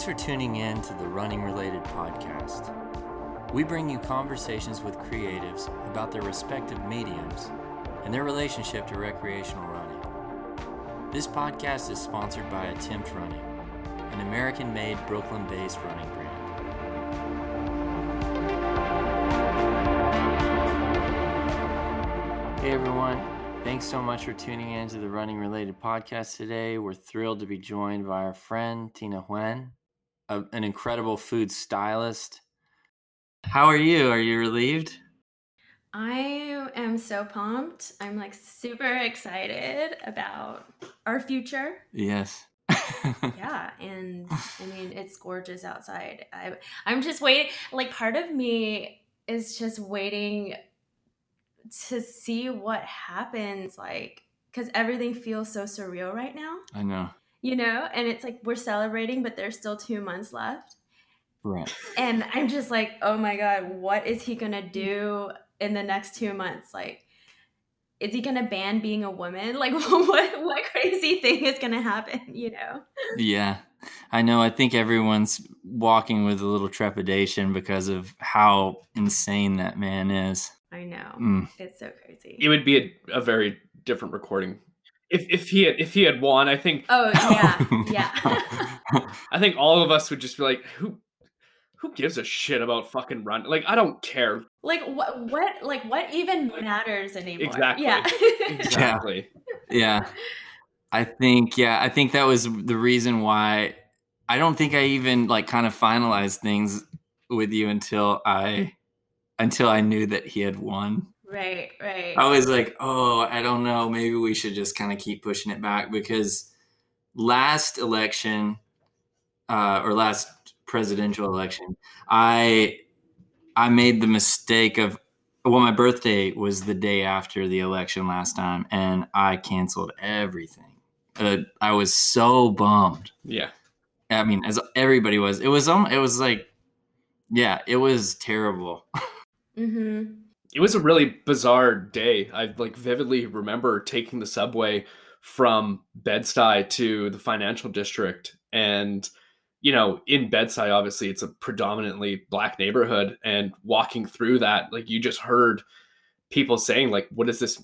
Thanks for tuning in to the Running Related Podcast. We bring you conversations with creatives about their respective mediums and their relationship to recreational running. This podcast is sponsored by Attempt Running, an American made Brooklyn based running brand. Hey everyone, thanks so much for tuning in to the Running Related Podcast today. We're thrilled to be joined by our friend Tyna Hoang, a- an incredible food stylist. How are you? Are you relieved? I am so pumped. I'm like super excited about our future. Yes. Yeah, and I mean it's gorgeous outside. I I'm just waiting. Like part of me is just waiting to see what happens like cuz everything feels so surreal right now, I know. You know? And it's like we're celebrating but there's still 2 months left. Right. And I'm just like, "Oh my god, what is he going to do in the next 2 months?" Like is he gonna ban being a woman? Like, what what crazy thing is gonna happen? You know? Yeah. I know. I think everyone's walking with a little trepidation because of how insane that man is. I know Mm. it's so crazy. it would be a, a very different recording if if he had if he had won. I think oh yeah, yeah. I think all of us would just be like, who who gives a shit about fucking run? Like I don't care. like what what like what even matters anymore? Exactly. Yeah. Exactly. yeah. I think yeah, I think that was the reason why I don't think I even like kind of finalized things with you until I until I knew that he had won. Right, right. I was like, "Oh, I don't know, maybe we should just kind of keep pushing it back because last election uh or last presidential election, I I made the mistake of well, my birthday was the day after the election last time, and I canceled everything. Uh, I was so bummed. Yeah. I mean, as everybody was, it was um, it was like, yeah, it was terrible. mm-hmm. It was a really bizarre day. I like vividly remember taking the subway from Bed-Stuy to the financial district and you know, in Bed-Stuy obviously it's a predominantly black neighborhood and walking through that like you just heard people saying like what does this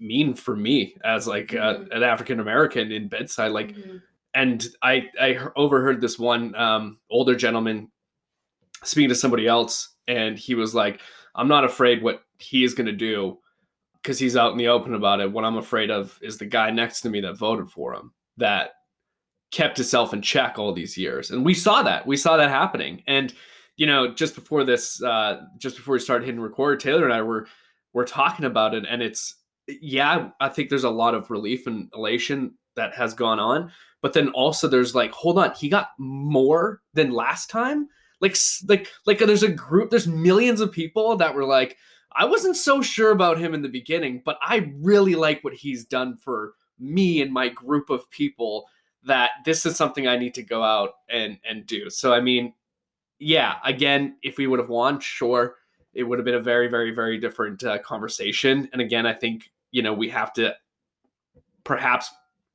mean for me as like uh, Mhm. an African American in Bed-Stuy like Mhm. and I I overheard this one um, older gentleman speaking to somebody else, and he was like, "I'm not afraid what he is going to do because he's out in the open about it. What I'm afraid of is the guy next to me that voted for him that kept himself in check all these years, and we saw that. We saw that happening, and you know, just before this, uh, just before we started hitting record, Taylor and I were were talking about it, and it's yeah, I think there's a lot of relief and elation that has gone on but then also there's like hold on he got more than last time like like like there's a group there's millions of people that were like i wasn't so sure about him in the beginning but i really like what he's done for me and my group of people that this is something i need to go out and and do so i mean yeah again if we would have won sure it would have been a very very very different uh, conversation and again i think you know we have to perhaps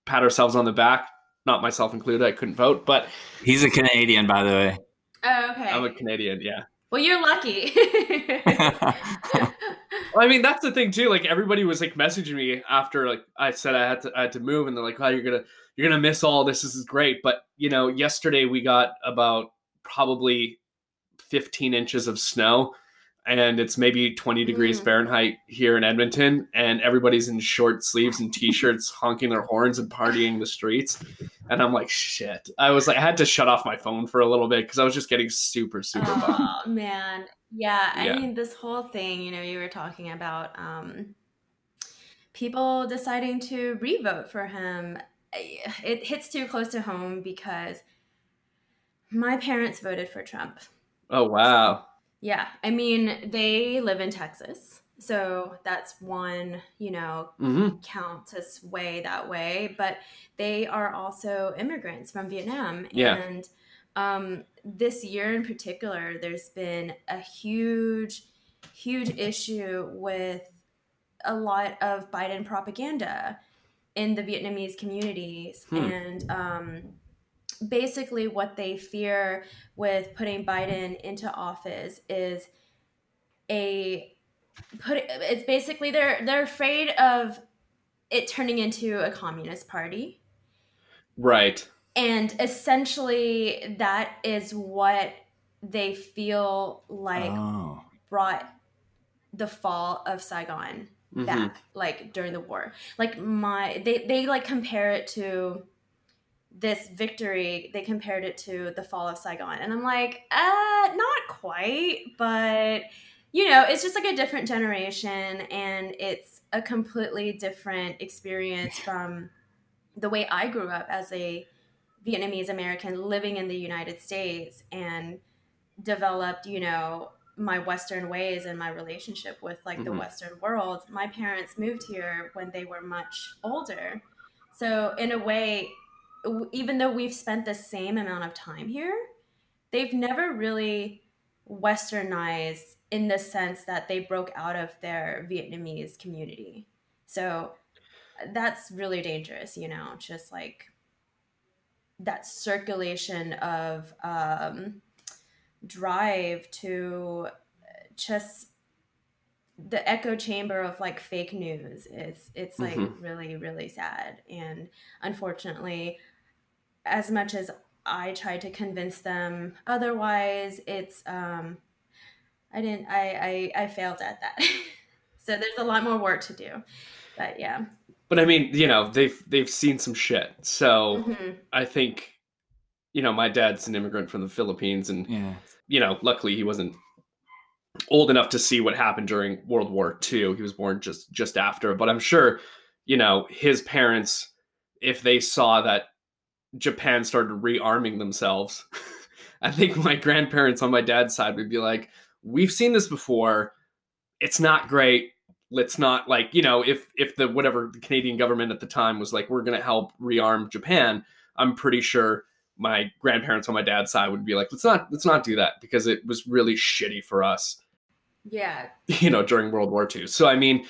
pat ourselves on the back not myself included i couldn't vote but He's a Canadian, by the way. Oh, okay. i'm a canadian yeah well, you're lucky. I mean, that's the thing too. Like everybody was like messaging me after like I said I had to I had to move, and they're like, "Oh, you're gonna you're gonna miss all this. This is great." But you know, yesterday we got about probably 15 inches of snow, and it's maybe 20 degrees Mm. Fahrenheit here in Edmonton, and everybody's in short sleeves and t-shirts, honking their horns and partying the streets. And I'm like, shit. I was like, I had to shut off my phone for a little bit because I was just getting super super bummed. oh man yeah i Yeah. mean this whole thing you know you were talking about um people deciding to revote for him it hits too close to home because my parents voted for trump Oh wow. Yeah i mean they live in texas so that's one you know hmm count to sway that way, but they are also immigrants from Vietnam. Yeah. And um, this year in particular, there's been a huge, huge issue with a lot of Biden propaganda in the Vietnamese communities. Hmm. And um, basically what they fear with putting Biden into office is a put it's basically they're they're afraid of it turning into a communist party. Right. And essentially that is what they feel like Oh. brought the fall of Saigon Mhm. back like during the war like my they they like compare it to this victory they compared it to the fall of saigon. And i'm like uh not quite but you know it's just like a different generation and it's a completely different experience from the way i grew up as a vietnamese american living in the united states and developed you know my western ways and my relationship with like the Mhm. western world. My parents moved here when they were much older. So in a way w- even though we've spent the same amount of time here they've never really westernized in the sense that they broke out of their vietnamese community so that's really dangerous you know just like that circulation of um, drive to just the echo chamber of like fake news is it's like Mhm. really really sad and unfortunately as much as i tried to convince them otherwise it's um i didn't i i, I failed at that so there's a lot more work to do but yeah But I mean, you know, they've they've seen some shit. So Mhm. I think, you know, my dad's an immigrant from the Philippines, and Yeah. you know, luckily he wasn't old enough to see what happened during World War II. He was born just just after. But I'm sure, you know, his parents, if they saw that Japan started rearming themselves, I think my grandparents on my dad's side would be like, "We've seen this before. It's not great. Let's not like you know if if the whatever the Canadian government at the time was like we're going to help rearm Japan. I'm pretty sure." My grandparents on my dad's side would be like, let's not let's not do that because it was really shitty for us yeah you know during world war ii so i mean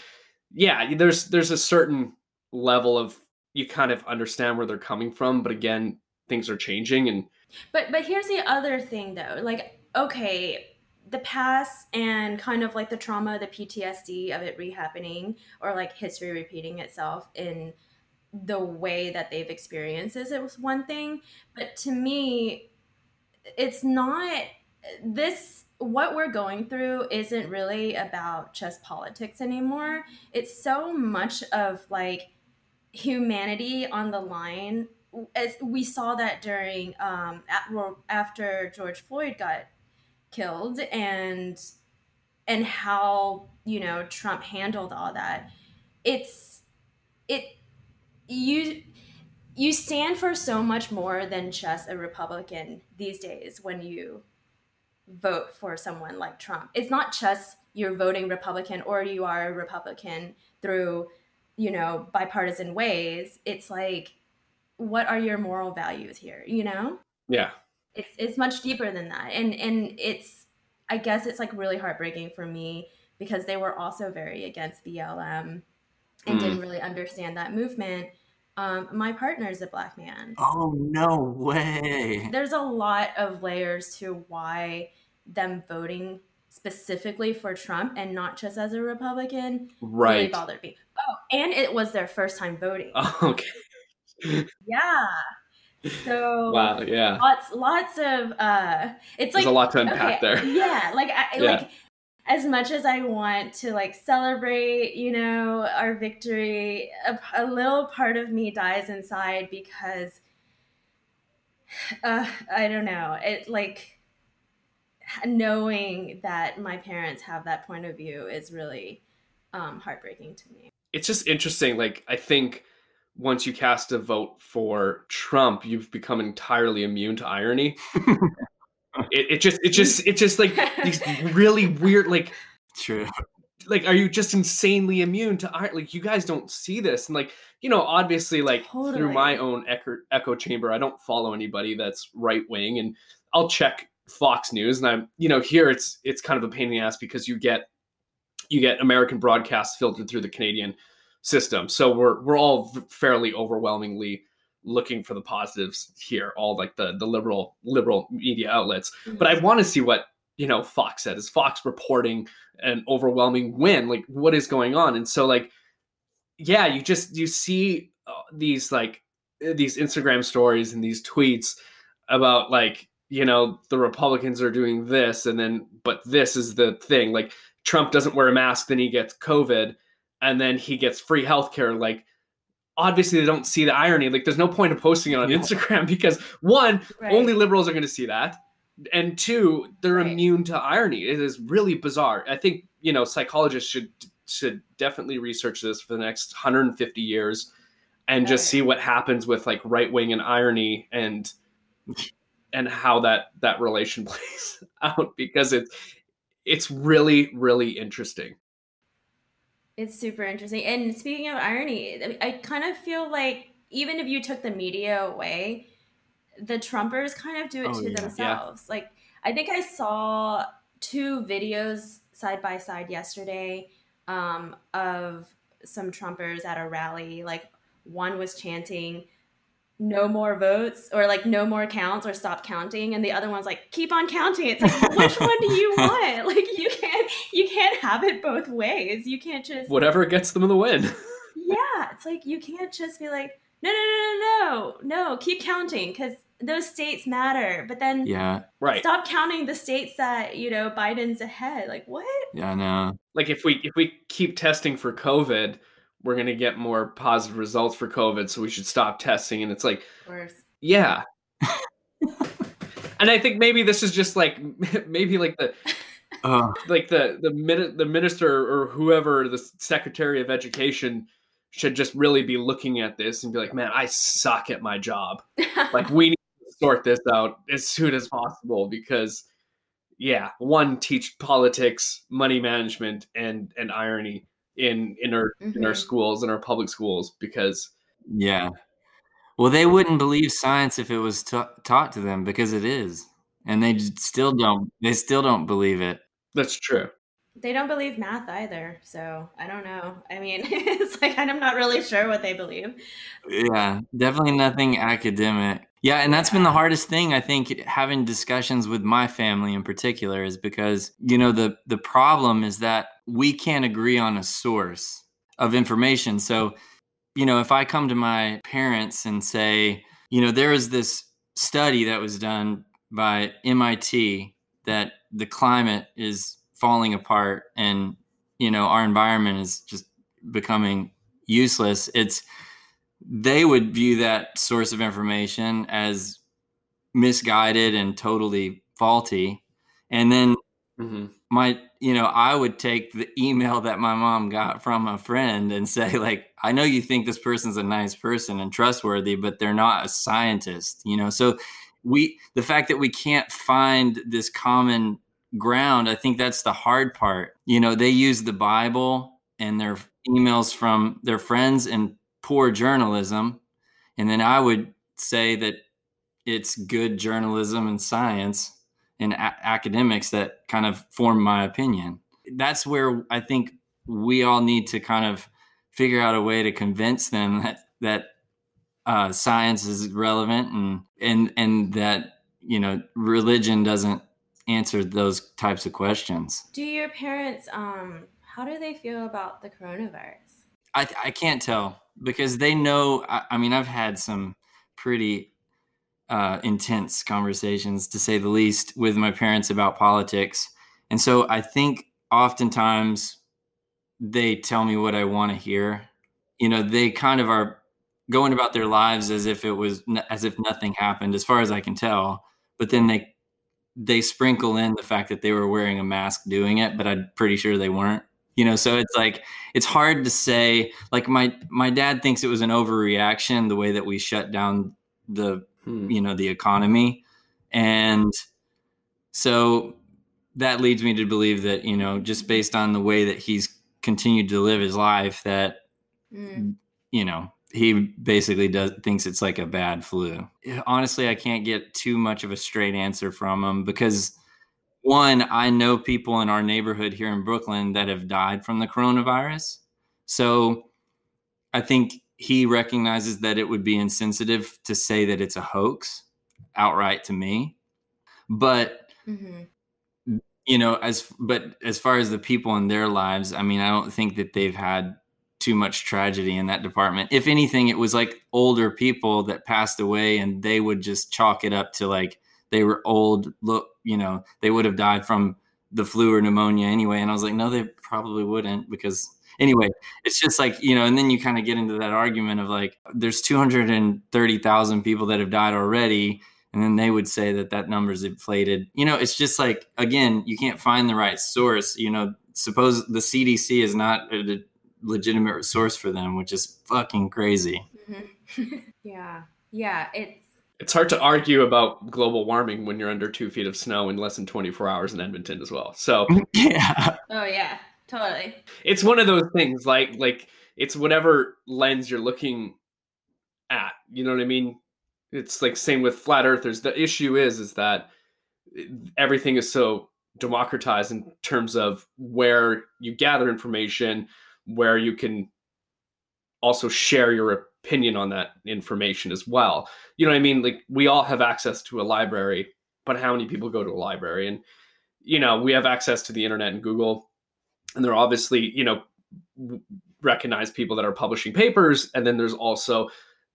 yeah there's there's a certain level of you kind of understand where they're coming from but again things are changing and But but here's the other thing though. Like okay, the past and kind of like the trauma, the PTSD of it rehappening or like history repeating itself in the way that they've experienced it was one thing, but to me it's not this what we're going through isn't really about just politics anymore. It's so much of like humanity on the line as we saw that during um after George Floyd got killed and and how you know Trump handled all that it's it you you stand for so much more than just a Republican these days when you vote for someone like Trump. It's not just you're voting Republican or you are a Republican through, you know, bipartisan ways. It's like, what are your moral values here? You know, yeah it's it's much deeper than that, and and it's I guess it's like really heartbreaking for me because they were also very against BLM and Mm. didn't really understand that movement. Um, my partner is a black man Oh no way. there's a lot of layers to why them voting specifically for Trump and not just as a Republican really right bothered me. Oh, and it was their first time voting. Oh, okay Yeah. So wow yeah lots lots of uh it's like there's like a lot to unpack okay, there Yeah, like I Yeah. like as much as I want to like celebrate, you know, our victory, a, a little part of me dies inside because uh, I don't know. It like knowing that my parents have that point of view is really um, heartbreaking to me. it's just interesting like i think once you cast a vote for trump you've become entirely immune to irony it, it just it just it just like these really weird like True. like are you just insanely immune to art like you guys don't see this and like you know obviously like through my own echo, echo chamber i don't follow anybody that's right wing and i'll check fox news and i'm you know here it's it's kind of a pain in the ass because you get you get american broadcasts filtered through the canadian system so we're we're all fairly overwhelmingly looking for the positives here, all like the the liberal liberal media outlets. Mm-hmm. But I want to see what you know Fox said. Is Fox reporting an overwhelming win? Like what is going on? And so like yeah, you just you see uh, these like these Instagram stories and these tweets about like you know the Republicans are doing this and then but this is the thing like Trump doesn't wear a mask then he gets COVID and then he gets free healthcare like obviously they don't see the irony like there's no point of posting it on Yeah. Instagram because one Right. only liberals are going to see that and two they're Right. immune to irony it is really bizarre i think you know psychologists should should definitely research this for the next 150 years and just see what happens with like right wing and irony and and how that that relation plays out because it's it's really really interesting It's super interesting. And speaking of irony, I, mean, I kind of feel like even if you took the media away, the Trumpers kind of do it Oh, to yeah. themselves. Like, I think I saw two videos side by side yesterday um, of some Trumpers at a rally. Like, one was chanting, no more votes or like no more counts or stop counting and the other one's like keep on counting it's like which one do you want like you can't you can't have it both ways you can't just whatever gets them in the win yeah, it's like you can't just be like, no, no, no, no, no, no, keep counting because those states matter. But then Yeah, right stop counting the states that you know Biden's ahead. Like what? yeah, I know. like if we if we keep testing for covid we're going to get more positive results for covid so we should stop testing. And it's like Worse. yeah. And i think maybe this is just like maybe like the Oh, like the the min- the minister or whoever the secretary of education should just really be looking at this and be like man i suck at my job. Like we need to sort this out as soon as possible because yeah one teach politics money management and and irony in in our in our Mhm. schools in our public schools because yeah. Well, they wouldn't believe science if it was ta taught to them because it is, and they still don't. They still don't believe it. that's true they don't believe math either. So I don't know. I mean, it's like I'm not really sure what they believe. Yeah, definitely nothing academic. Yeah, and that's been the hardest thing I think having discussions with my family in particular is because you know the the problem is that we can't agree on a source of information. So, you know, if I come to my parents and say, you know, there is this study that was done by MIT that the climate is falling apart and you know our environment is just becoming useless it's they would view that source of information as misguided and totally faulty. And then hmm my you know i would take the email that my mom got from a friend and say like i know you think this person's a nice person and trustworthy but they're not a scientist you know? So we the fact that we can't find this common ground i think that's the hard part. You know they use the bible and their emails from their friends and poor journalism and then i would say that it's good journalism and science and a- academics that kind of form my opinion. That's where I think we all need to kind of figure out a way to convince them that that uh, science is relevant and and and that you know religion doesn't answer those types of questions. Do your parents um how do they feel about the coronavirus? I I can't tell because they know. I, I mean, I've had some pretty uh, intense conversations, to say the least, with my parents about politics, and so I think oftentimes they tell me what I want to hear. You know, they kind of are going about their lives as if it was as if nothing happened, as far as I can tell. But then they they sprinkle in the fact that they were wearing a mask doing it, but I'm pretty sure they weren't. You know, so it's like it's hard to say. Like my my dad thinks it was an overreaction the way that we shut down the Hmm. you know the economy, and so that leads me to believe that you know just based on the way that he's continued to live his life that Mm. you know he basically does thinks it's like a bad flu honestly i can't get too much of a straight answer from him because one i know people in our neighborhood here in brooklyn that have died from the coronavirus so i think he recognizes that it would be insensitive to say that it's a hoax outright to me. But Mm-hmm. you know, as but as far as the people in their lives, I mean, I don't think that they've had too much tragedy in that department. If anything, it was like older people that passed away and they would just chalk it up to like they were old, look, you know, they would have died from the flu or pneumonia anyway. And I was like, no, they probably wouldn't because anyway, it's just like, you know, and then you kind of get into that argument of like, there's 230,000 people that have died already. And then they would say that that number's inflated. You know, it's just like, again, you can't find the right source. You know, suppose the CDC is not a legitimate source for them, which is fucking crazy. Mm-hmm. yeah. Yeah. It's, It's hard to argue about global warming when you're under two feet of snow in less than 24 hours in Edmonton as well. So yeah. oh, yeah. Totally. it's one of those things like like it's whatever lens you're looking at. You know what I mean? It's like same with flat earthers. The issue is is that everything is so democratized in terms of where you gather information, where you can also share your opinion on that information as well. You know what I mean? Like we all have access to a library, but how many people go to a library? And you know, we have access to the internet and Google, and there are obviously, you know, recognized people that are publishing papers, and then there's also,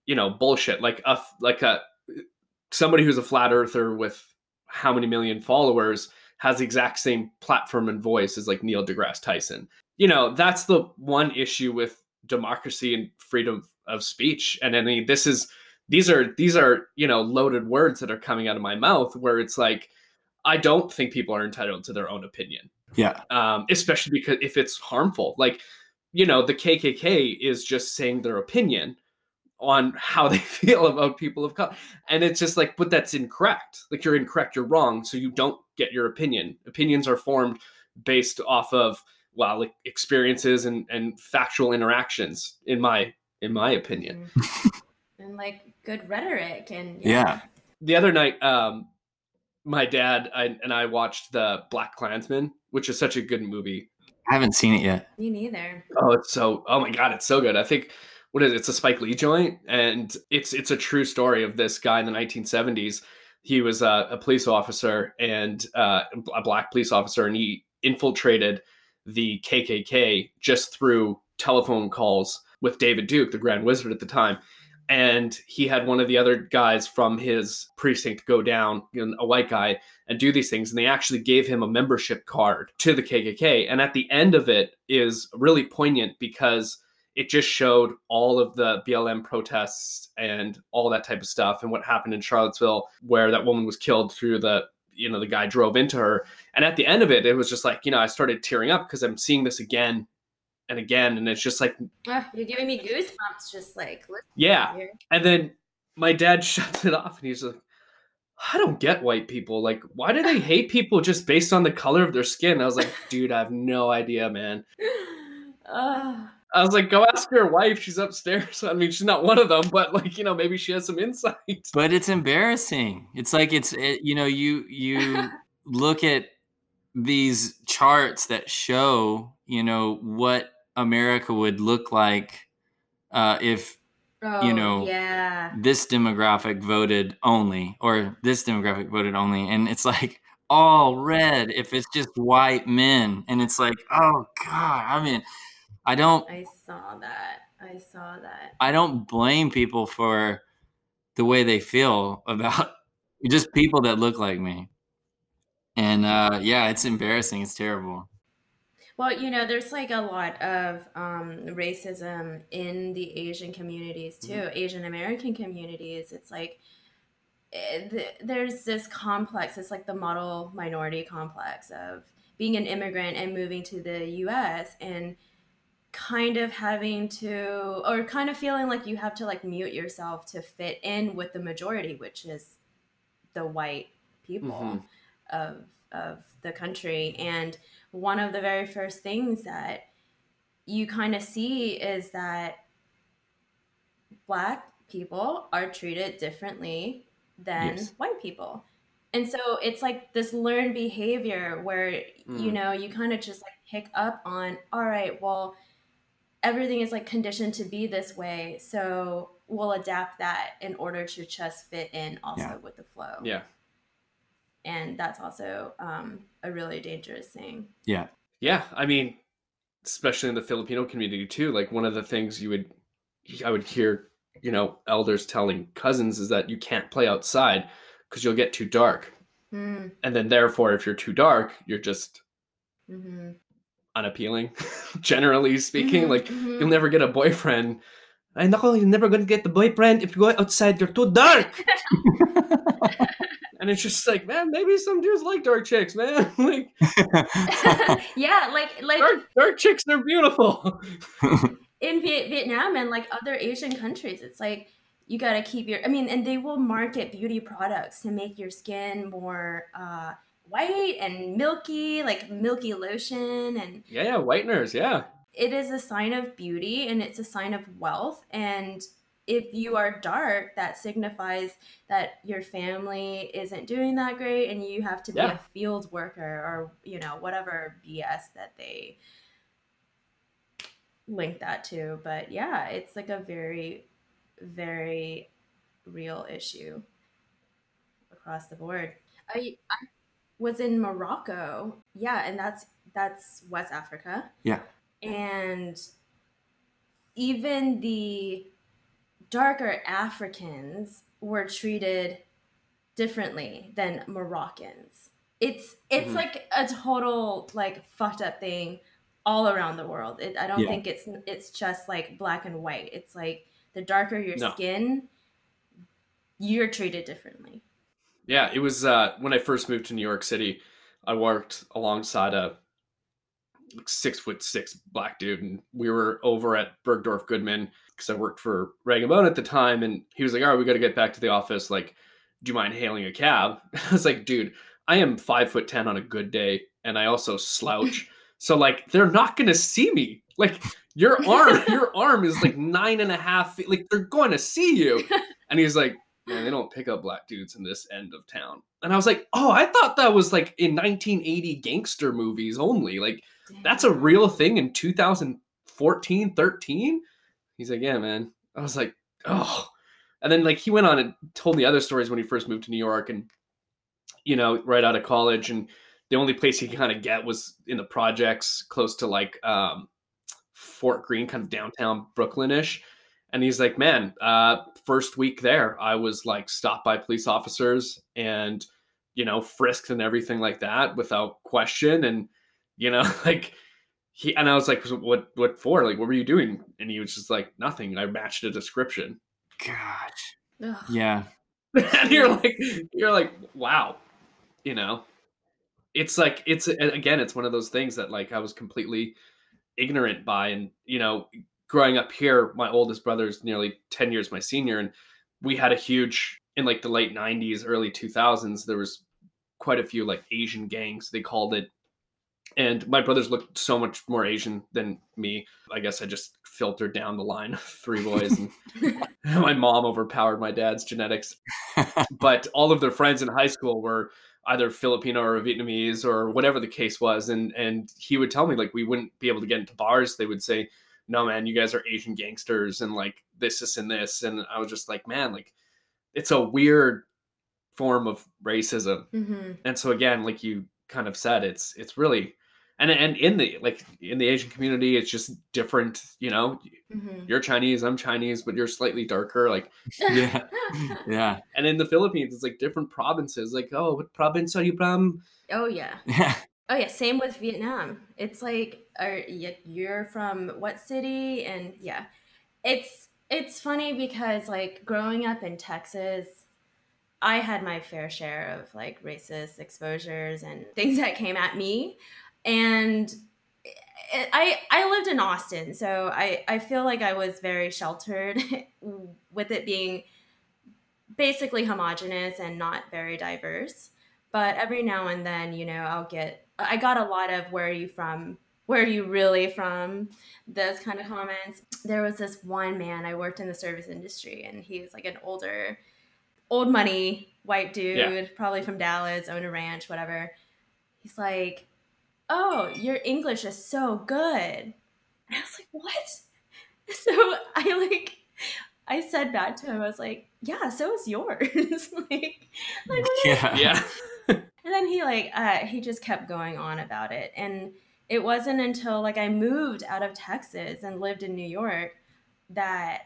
you know, bullshit like a like a somebody who's a flat earther with how many million followers has the exact same platform and voice as like Neil deGrasse Tyson. You know, that's the one issue with democracy and freedom of speech. And I mean, this is these are these are you know loaded words that are coming out of my mouth where it's like I don't think people are entitled to their own opinion, Yeah. um, especially because if it's harmful, like you know, the KKK is just saying their opinion on how they feel about people of color, and it's just like, but that's incorrect. Like you're incorrect, you're wrong, so you don't get your opinion. Opinions are formed based off of well, like experiences and and factual interactions. In my in my opinion. Mhm. and like good rhetoric and Yeah. the other night um my dad I, and i watched the BlacKkKlansman which is such a good movie I haven't seen it yet. Me neither. oh it's so oh my god it's so good i think what is it? it's a spike lee joint and it's it's a true story of this guy in the 1970s he was a, a police officer and uh, a black police officer and he infiltrated the kkk just through telephone calls with david duke the grand wizard at the time and he had one of the other guys from his precinct go down, you know, a white guy, and do these things. And they actually gave him a membership card to the KKK. And at the end of it is really poignant because it just showed all of the BLM protests and all that type of stuff and what happened in Charlottesville, where that woman was killed through the, you know, the guy drove into her. And at the end of it, it was just like, you know, I started tearing up because I'm seeing this again and again. And it's just like, Ah, you're giving me goosebumps. Just like yeah. And then my dad shuts it off and he's like, I don't get white people. Like, why do they hate people just based on the color of their skin? I was like, dude, I have no idea, man. Ah, I was like, go ask your wife. She's upstairs. I mean, she's not one of them, but like, you know, maybe she has some insight. But it's embarrassing. It's like it's it, you know you you look at these charts that show you know what America would look like uh, if oh, know, yeah. this demographic voted only or this demographic voted only, and it's like all red if it's just white men, and it's like oh god. I mean, I don't I saw that. I saw that. I don't blame people for the way they feel about just people that look like me. And uh, yeah, it's embarrassing. It's terrible. Well, you know, there's like a lot of um, racism in the Asian communities too, Mm-hmm. Asian American communities. It's like eh, th- there's this complex, it's like the model minority complex of being an immigrant and moving to the US and kind of having to, or kind of feeling like you have to like mute yourself to fit in with the majority, which is the white people Mhm. of of the country and one of the very first things that you kind of see is that black people are treated differently than Yes. white people and so it's like this learned behavior where you Mm. know you kind of just like pick up on all right well everything is like conditioned to be this way. So we'll adapt that in order to just fit in also Yeah. with the flow. Yeah. And that's also um, a really dangerous thing. Yeah. Yeah, I mean, especially in the Filipino community too. Like one of the things you would, I would hear, you know, elders telling cousins is that you can't play outside because you'll get too dark, Mm, and then therefore, if you're too dark, you're just hmm unappealing. Generally speaking, Mhm, like mhm. you'll never get a boyfriend. I know you're never gonna get the boyfriend if you go outside. You're too dark. and it's just like, man, maybe some dudes like dark chicks, man. like yeah, like like dark, dark chicks are beautiful. in Viet- Vietnam and like other Asian countries, it's like you got to keep your. I mean, and they will market beauty products to make your skin more uh, white and milky, like milky lotion, and yeah, yeah, whiteners, yeah. it is a sign of beauty and it's a sign of wealth. And if you are dark, that signifies that your family isn't doing that great, and you have to be Yeah. a field worker or you know whatever BS that they link that to. But yeah, it's like a very, very real issue across the board. I, I was in Morocco, yeah, and that's that's West Africa yeah. and even the darker Africans were treated differently than Moroccans. It's it's Mhm. like a total like fucked up thing all around the world. It, I don't Yeah. think it's it's just like black and white. It's like the darker your No. skin, you're treated differently. Yeah, it was uh, when I first moved to New York City. I worked alongside a like, six foot six black dude, and we were over at Bergdorf Goodman because I worked for Rag & Bone at the time. And he was like, "All right, we got to get back to the office. Like, do you mind hailing a cab?" I was like, "Dude, I am five foot ten on a good day, and I also slouch. so like, they're not gonna see me. Like, your arm, your arm is like nine and a half feet. Like, they're going to see you." And he's like, man, they don't pick up black dudes in this end of town. And I was like, oh, I thought that was like in 1980 gangster movies only. Like, that's a real thing in 2014, 13? He's like, yeah, man. I was like, oh. And then, like, he went on and told me other stories when he first moved to New York and, you know, right out of college. And the only place he kind of get was in the projects close to like um, Fort Greene, kind of downtown Brooklynish. And he's like, man, uh, first week there, I was like stopped by police officers and, you know, frisked and everything like that without question. And, you know, like he, and I was like, what, what for? Like, what were you doing? And he was just like, nothing. I matched a description. Gosh. Ugh. Yeah. and you're like, you're like, wow, you know, it's like, it's again, it's one of those things that like I was completely ignorant by. And, you know, growing up here, my oldest brother is nearly 10 years my senior. And we had a huge, in like the late 90s, early 2000s, there was quite a few like Asian gangs, they called it. And my brothers looked so much more Asian than me. I guess I just filtered down the line of three boys and my mom overpowered my dad's genetics. But all of their friends in high school were either Filipino or Vietnamese or whatever the case was. And and he would tell me like we wouldn't be able to get into bars. They would say, No man, you guys are Asian gangsters and like this, this, and this. And I was just like, man, like it's a weird form of racism. Mhm. And so again, like you kind of said, it's it's really and and in the like in the Asian community, it's just different, you know. Mhm. You're Chinese, I'm Chinese, but you're slightly darker. Like yeah. Yeah. and in the Philippines, it's like different provinces. Like, oh, what province are you from? oh yeah. Yeah. Oh yeah, same with Vietnam. It's like, are you're from what city? And yeah, it's it's funny because like growing up in Texas, I had my fair share of like racist exposures and things that came at me, and I I lived in Austin, so I I feel like I was very sheltered with it being basically homogenous and not very diverse. But every now and then you know i'll get i got a lot of where are you from? Where are you really from? those kind of comments. There was this one man i worked in the service industry and he was like an older old money white dude Yeah. probably from dallas owned a ranch whatever he's like oh your english is so good and i was like what So I like I said back to him, I was like, "Yeah, so is yours." like, like Yeah. Yeah. and then he like uh, he just kept going on about it, and it wasn't until like I moved out of Texas and lived in New York that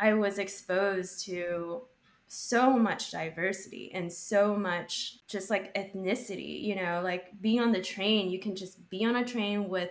I was exposed to so much diversity and so much just like ethnicity, you know, like being on the train, you can just be on a train with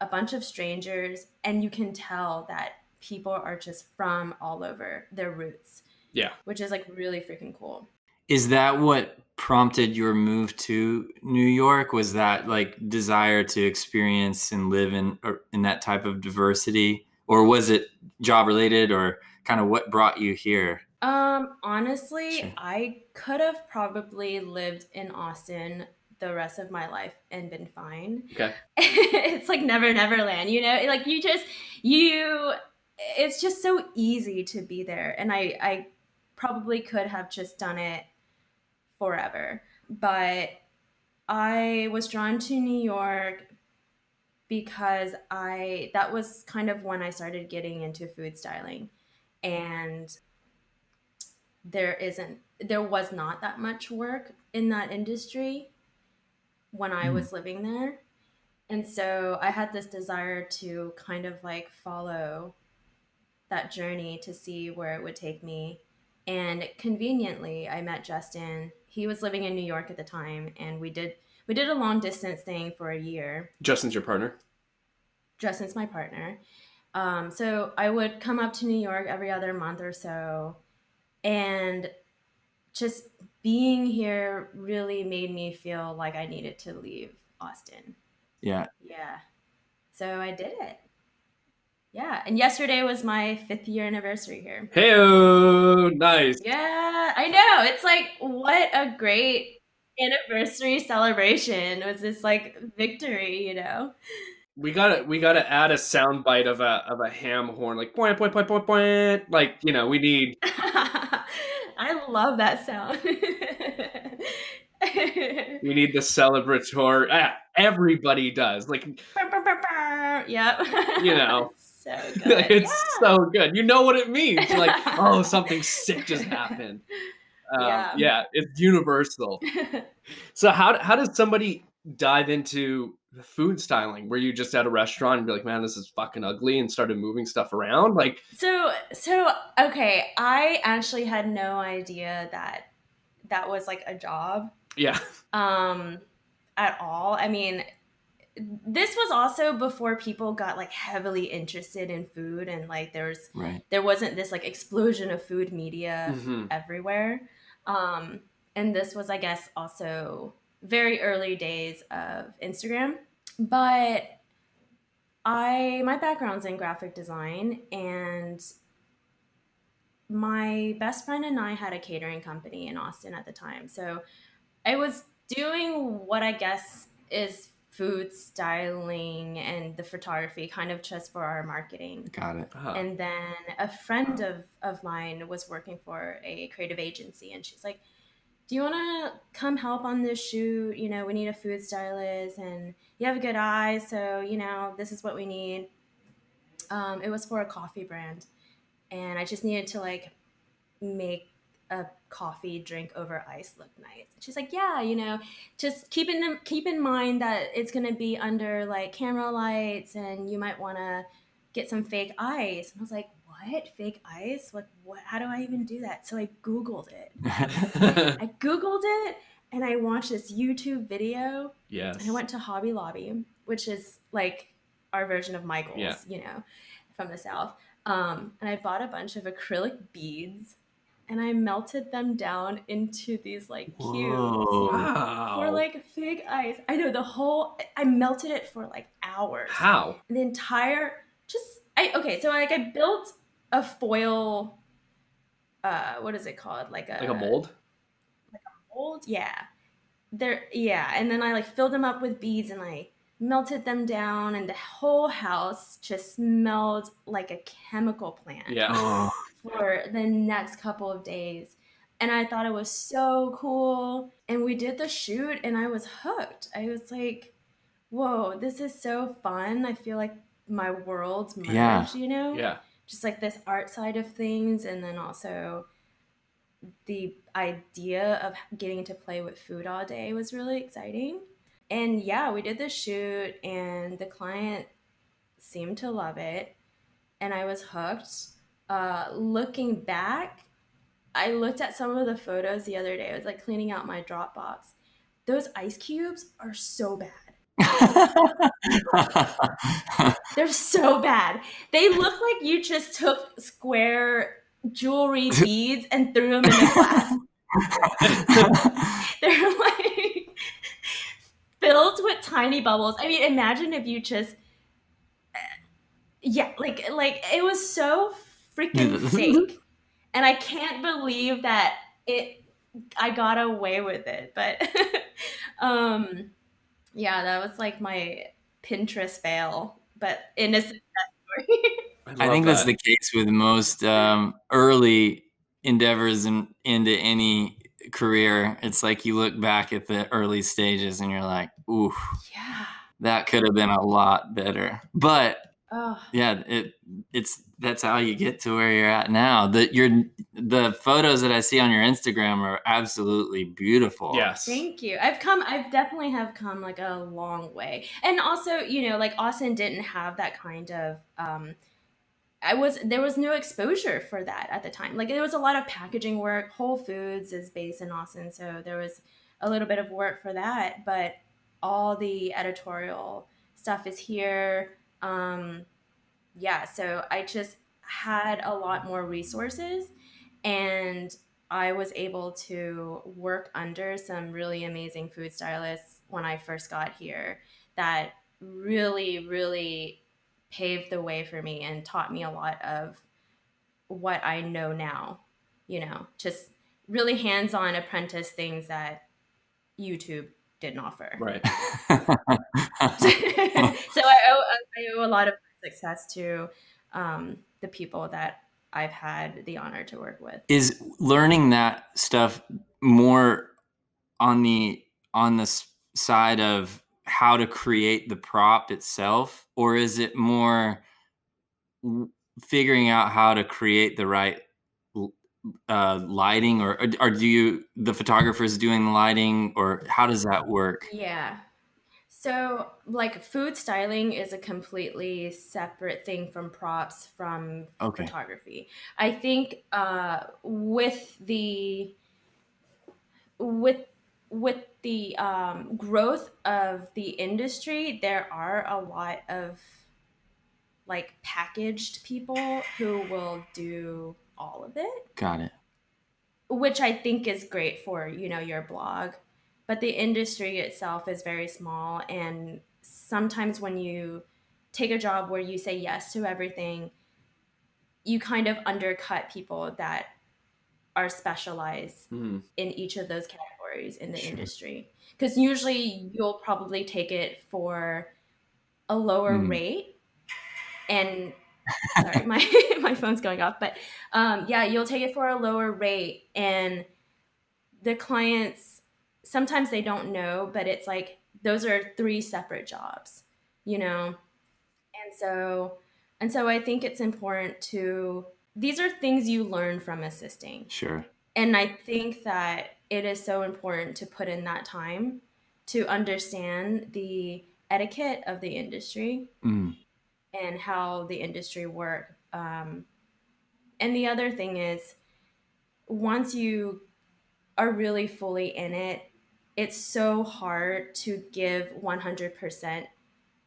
a bunch of strangers and you can tell that people are just from all over their roots. Yeah. Which is like really freaking cool. Is that what prompted your move to New York? Was that like desire to experience and live in or in that type of diversity, or was it job related, or kind of what brought you here? Um, honestly. I could have probably lived in Austin the rest of my life and been fine. Okay. it's like never never land, you know? Like you just you it's just so easy to be there and I I probably could have just done it forever. But I was drawn to New York because I that was kind of when I started getting into food styling and there isn't there was not that much work in that industry when I Mhm. was living there. And so I had this desire to kind of like follow that journey to see where it would take me. And conveniently, I met Justin. He was living in New York at the time and we did we did a long distance thing for a year. Justin's your partner. Justin's my partner. Um, so I would come up to New York every other month or so, and just being here really made me feel like I needed to leave Austin. Yeah. Yeah. So I did it. Yeah. And yesterday was my fifth year anniversary here. Hey, nice. Yeah, I know. It's like, what a great anniversary celebration. It was this like victory, you know? We gotta we gotta add a sound bite of a of a ham horn, like point point point point point. Like you know, we need I love that sound. we need the celebratory. Ah, everybody does. Like yep. You know. so good. it's Yeah. so good. You know what it means. Like, oh, something sick just happened. Um, Yeah. yeah, it's universal. So how how does somebody dive into the food styling? Were you just at a restaurant and be like, man, this is fucking ugly, and started moving stuff around? Like, so so okay, I actually had no idea that that was like a job. yeah, um at all i mean this was also before people got like heavily interested in food and like there was Right. there wasn't this like explosion of food media Mhm. everywhere um and this was i guess also very early days of instagram but i my background's in graphic design and my best friend and i had a catering company in austin at the time so i was doing what i guess is food styling and the photography kind of just for our marketing Got it. Uh-huh. and then a friend of, of mine was working for a creative agency and she's like do you want to come help on this shoot? You know we need a food stylist and you have a good eye so you know this is what we need. Um, it was for a coffee brand and i just needed to like make a coffee drink over ice look nice. She's like yeah you know just keep in keep in mind that it's going to be under like camera lights and you might want to get some fake ice. And I was like, what? Fake ice? Like, what? How do I even do that? So I Googled it. I Googled it and I watched this YouTube video yes. and I went to Hobby Lobby, which is like our version of Michael's, Yeah. you know, from the South. Um, and I bought a bunch of acrylic beads and I melted them down into these like cubes Wow. for like fake ice. I know the whole, I melted it for like hours How? the entire just I okay, so like I built a foil uh what is it called? Like a Like a mold? like a mold? Yeah. There yeah, and then I like filled them up with beads and I melted them down and the whole house just smelled like a chemical plant Yeah. Oh, for the next couple of days. And I thought it was so cool. And we did the shoot and I was hooked. I was like, whoa, this is so fun. I feel like my worlds merged, Yeah. you know? Yeah. Just like this art side of things and then also the idea of getting to play with food all day was really exciting. And yeah, we did the shoot and the client seemed to love it and I was hooked. Uh, looking back, I looked at some of the photos the other day. I was like cleaning out my Dropbox. Those ice cubes are so bad. They're so bad. They look like you just took square jewelry beads and threw them in a glass. They're like filled with tiny bubbles. I mean, imagine if you just yeah, like like it was so freaking fake. And I can't believe that it I got away with it. But um yeah, that was like my Pinterest fail, but in a success story. I love think that's the case with most um, early endeavors in, into any career. It's like you look back at the early stages and you're like, ooh, yeah. that could have been a lot better. But Oh, yeah, it it's that's how you get to where you're at now. The your the photos that I see on your Instagram are absolutely beautiful. Yes. Thank you. I've come I've definitely have come like a long way. And also, you know, like Austin didn't have that kind of um I was there was no exposure for that at the time. Like there was a lot of packaging work. Whole Foods is based in Austin, so there was a little bit of work for that, but all the editorial stuff is here. Um yeah, so I just had a lot more resources and I was able to work under some really amazing food stylists when I first got here that really, really paved the way for me and taught me a lot of what I know now. You know, just really hands on apprentice things that YouTube didn't offer. Right. so I owe, I owe a lot of success to um, the people that I've had the honor to work with. is learning that stuff more on the on the side of how to create the prop itself or is it more figuring out how to create the right uh, lighting or, or do you the photographers doing the lighting or how does that work Yeah. So, like, food styling is a completely separate thing from props, from okay photography. I think uh, with the with with the um, growth of the industry, there are a lot of like packaged people who will do all of it got it which I think is great for you know your blog. But the industry itself is very small, and sometimes when you take a job where you say yes to everything, you kind of undercut people that are specialized Hmm. in each of those categories in the Sure. industry. Because usually you'll probably take it for a lower Mm. rate. And sorry, my my phone's going off. But um, yeah, you'll take it for a lower rate, and the clients sometimes they don't know, but it's like those are three separate jobs, you know. And so and so I think it's important to these are things you learn from assisting sure and I think that it is so important to put in that time to understand the etiquette of the industry Mm, and how the industry work. Um, and the other thing is, once you are really fully in it, it's so hard to give 100%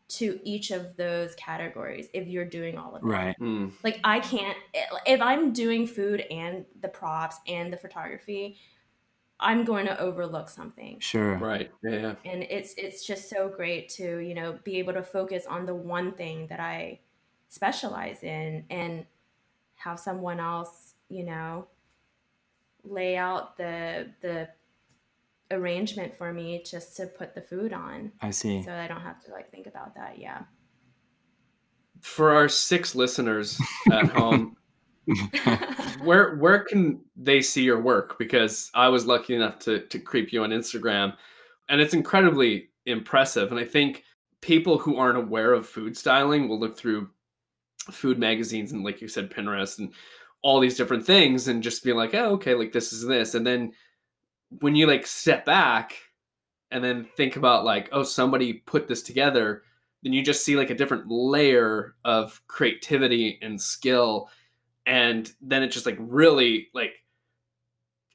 to each of those categories if you're doing all of it right Hmm. like i can't if i'm doing food and the props and the photography i'm going to overlook something sure Right. Yeah. yeah. and it's it's just so great to you know be able to focus on the one thing that i specialize in and have someone else you know lay out the the arrangement for me just to put the food on i see so i don't have to like think about that yeah For our six listeners at home, where where can they see your work? Because I was lucky enough to to creep you on Instagram, and it's incredibly impressive. And I think people who aren't aware of food styling will look through food magazines and like you said pinterest and all these different things and just be like oh okay like this is this and then when you like step back and then think about like oh somebody put this together then you just see like a different layer of creativity and skill. And then it just like really like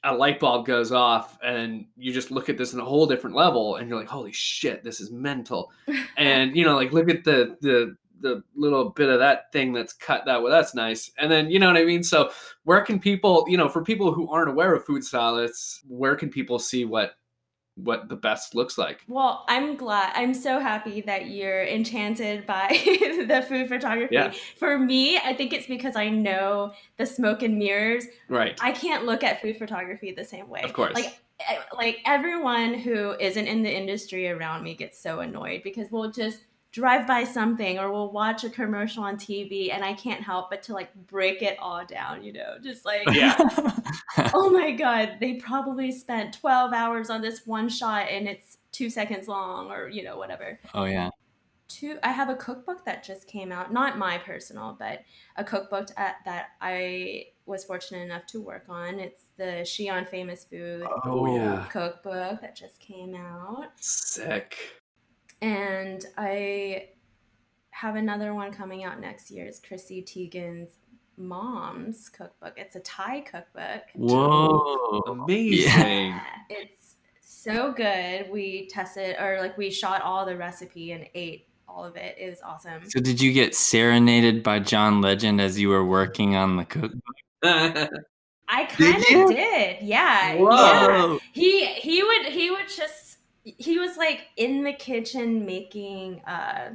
a light bulb goes off and you just look at this in a whole different level and you're like holy shit this is mental. And you know like look at the the the little bit of that thing that's cut that way that's nice and then you know what i mean so where can people you know for people who aren't aware of food stylists where can people see what what the best looks like. Well, I'm glad. I'm so happy that you're enchanted by the food photography. Yeah. For me, I think it's because I know the smoke and mirrors. Right. I can't look at food photography the same way. Of course. Like eh, like everyone who isn't in the industry around me gets so annoyed because we'll just drive by something or we'll watch a commercial on TV and I can't help but to like break it all down, you know, just like Yeah. oh my god, they probably spent 12 hours on this one shot and it's 2 seconds long or you know whatever. oh yeah. Two I have a cookbook that just came out, not my personal, but a cookbook at, uh, that I was fortunate enough to work on. It's the Xi'an Famous Food Oh, yeah. cookbook that just came out Sick. And I have another one coming out next year. It's Chrissy Teigen's mom's cookbook. It's a Thai cookbook. Whoa. Amazing. It's so good. We tested or like we shot all the recipe and ate all of it. It was awesome. So did you get serenaded by John Legend as you were working on the cookbook? I kind of did. Yeah. Yeah. Whoa. He he would he would just he was like in the kitchen making uh,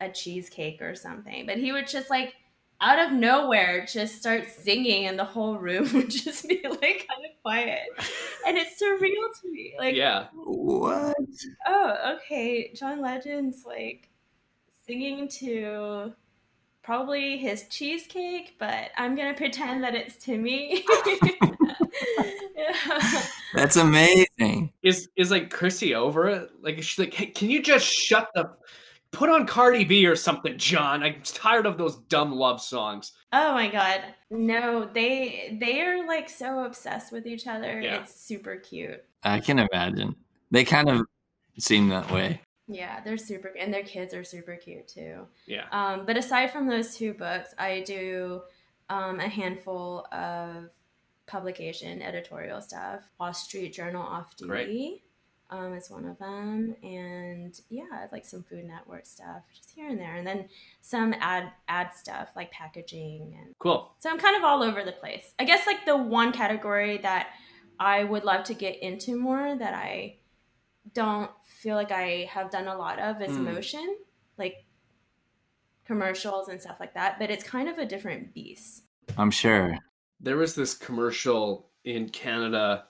a cheesecake or something, but he would just like out of nowhere just start singing and the whole room would just be like kind of quiet. And it's surreal to me. Like yeah. What? oh, okay, John Legend's like singing to probably his cheesecake, but I'm gonna pretend that it's to me. Yeah. That's amazing. Is is like Chrissy over it? Like she's like, hey, can you just shut the put on Cardi B or something, John? I'm tired of those dumb love songs. Oh my god. No, they they are like so obsessed with each other. Yeah. It's super cute. I can imagine. They kind of seem that way. Yeah, they're super and their kids are super cute too. Yeah. Um, but aside from those two books, I do um, a handful of publication editorial stuff. Wall Street Journal Off Duty Great. um, is one of them, and yeah, like some Food Network stuff, just here and there, and then some ad ad stuff like packaging and Cool. so I'm kind of all over the place. I guess like the one category that I would love to get into more that I don't feel like I have done a lot of is Mm. motion, like commercials and stuff like that. But it's kind of a different beast. I'm sure. There was this commercial in Canada,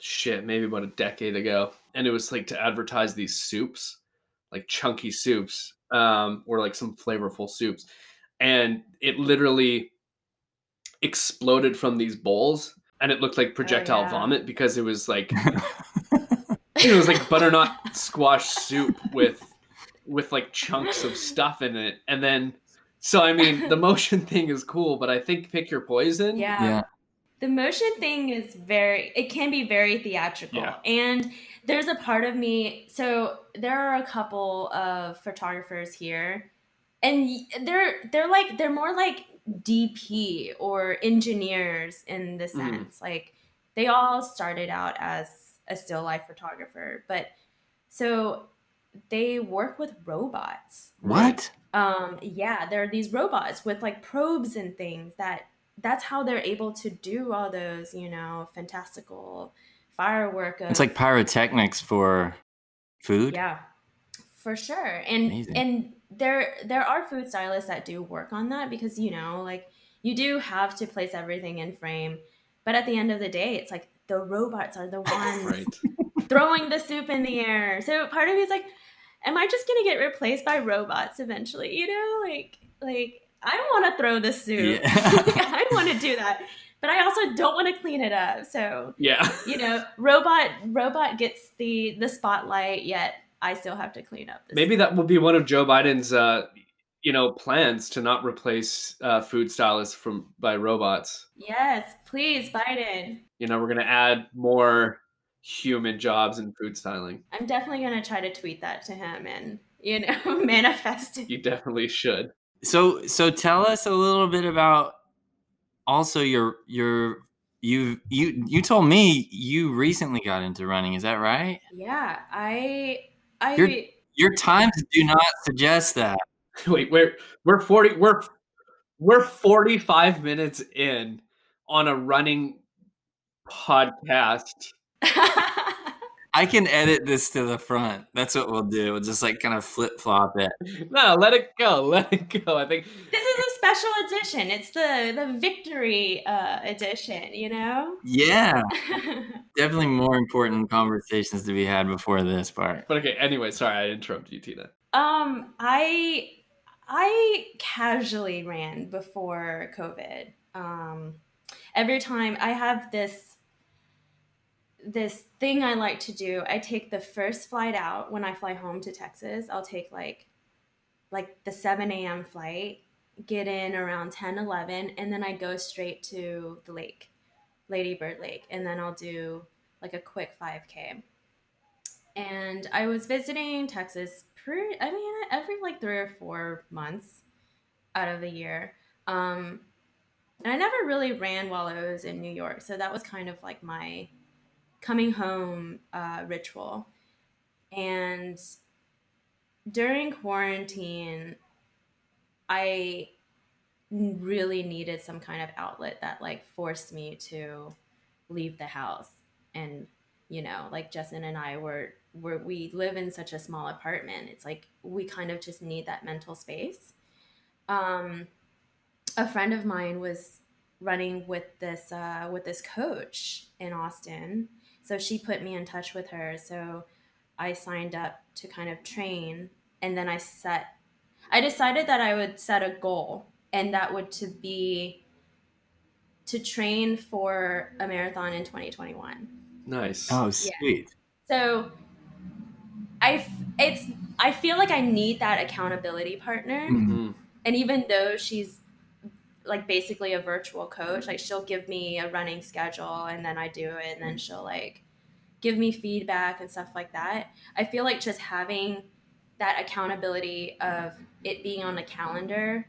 shit, maybe about a decade ago, and it was like to advertise these soups, like chunky soups, um, or like some flavorful soups, and it literally exploded from these bowls, and it looked like projectile yeah. vomit because it was like it was like butternut squash soup with with like chunks of stuff in it, and then. So I mean, the motion thing is cool, but I think pick your poison. Yeah. Yeah. The motion thing is very, it can be very theatrical. Yeah. And there's a part of me, so there are a couple of photographers here, and they're, they're like, they're more like DP or engineers in the Mhm. sense. Like they all started out as a still life photographer, but so they work with robots What? um yeah there are these robots with like probes and things that that's how they're able to do all those you know fantastical firework of, It's like pyrotechnics for food. yeah for sure and Amazing. and there there are food stylists that do work on that because you know like you do have to place everything in frame but at the end of the day it's like the robots are the ones Right. throwing the soup in the air. So part of me is like, am I just gonna get replaced by robots eventually? You know, like like I don't want to throw the soup. Yeah. I don't want to do that, but I also don't want to clean it up. So Yeah. you know, robot robot gets the the spotlight, yet I still have to clean up. Maybe that will be one of Joe Biden's, uh, you know, plans to not replace uh, food stylists from by robots. Yes, please, Biden. You know, we're gonna add more human jobs in food styling. I'm definitely gonna try to tweet that to him and you know manifest it. You definitely should. So so tell us a little bit about also your your you you you told me you recently got into running. Is that right? Yeah, I I You're- Your times do not suggest that. Wait, we're we're forty we're we're forty five minutes in on a running podcast. I can edit this to the front. That's what we'll do. We'll just like kind of flip flop it. No, let it go. Let it go. I think this is a special edition. It's the the victory uh, edition. You know. Yeah, definitely more important conversations to be had before this part. but okay, anyway, sorry I interrupted you, Tyna. Um, I I casually ran before COVID. Um, every time I have this this thing I like to do, I take the first flight out when I fly home to Texas. I'll take like like the 7 a.m. flight, get in around 10, 11, and then I go straight to the lake, Lady Bird Lake, and then I'll do like a quick 5K. And I was visiting Texas pretty, I mean, every like three or four months out of the year. Um, and I never really ran while I was in New York. So that was kind of like my coming home uh, ritual. And during quarantine, I really needed some kind of outlet that like forced me to leave the house. And, you know, like Justin and I were, were we live in such a small apartment. It's like we kind of just need that mental space. Um, a friend of mine was running with this uh, with this coach in Austin, so she put me in touch with her. So I signed up to kind of train, and then I set. I decided that I would set a goal, and that would to be to train for a marathon in 2021. Nice. Oh, sweet. So I f- it's I feel like I need that accountability partner Mhm. Mhm. and even though she's like basically a virtual coach like she'll give me a running schedule and then i do it and then she'll like give me feedback and stuff like that i feel like just having that accountability of it being on the calendar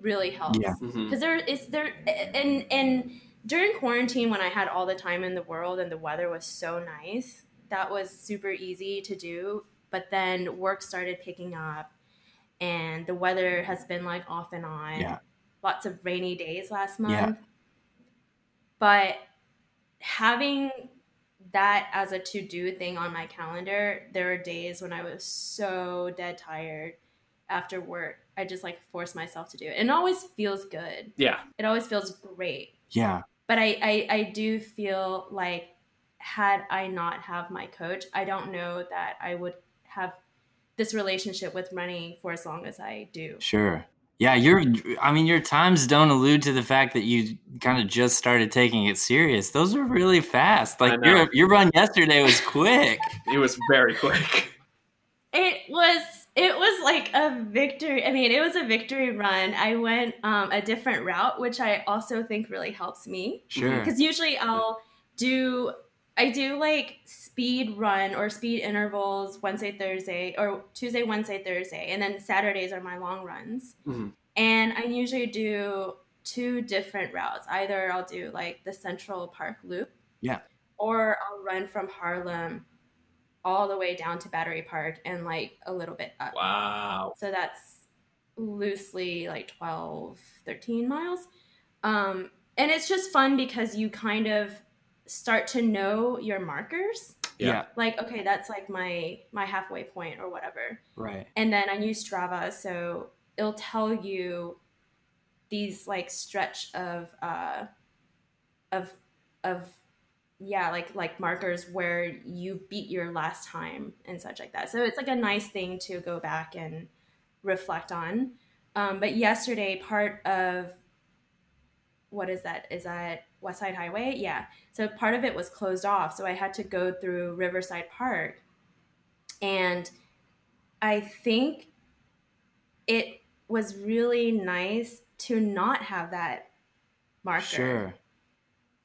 really helps Yeah. Mhm. because there is there and and during quarantine when i had all the time in the world and the weather was so nice that was super easy to do but then work started picking up and the weather has been like off and on Yeah. lots of rainy days last month Yeah. but having that as a to-do thing on my calendar there were days when i was so dead tired after work i just like force myself to do it and it always feels good Yeah. it always feels great Yeah. but I, I i do feel like had i not have my coach i don't know that i would have this relationship with running for as long as i do Sure. Yeah, your I mean your times don't allude to the fact that you kind of just started taking it serious. Those are really fast. Like your your run yesterday was quick. It was very quick. it was it was like a victory i mean it was a victory run i went um, a different route which i also think really helps me Sure. because usually i'll do i do like speed run or speed intervals wednesday thursday or tuesday wednesday thursday and then saturdays are my long runs Mhm. and i usually do two different routes either i'll do like the central park loop Yeah. or i'll run from harlem all the way down to battery park and like a little bit up Wow. so that's loosely like 12 13 miles um, and it's just fun because you kind of start to know your markers Yeah. yeah. like okay that's like my my halfway point or whatever Right. and then i use strava so it'll tell you these like stretch of uh of of yeah like like markers where you beat your last time and such like that so it's like a nice thing to go back and reflect on um, but yesterday part of what is that is that west side highway yeah so part of it was closed off so i had to go through riverside park And I think it was really nice to not have that marker. Sure.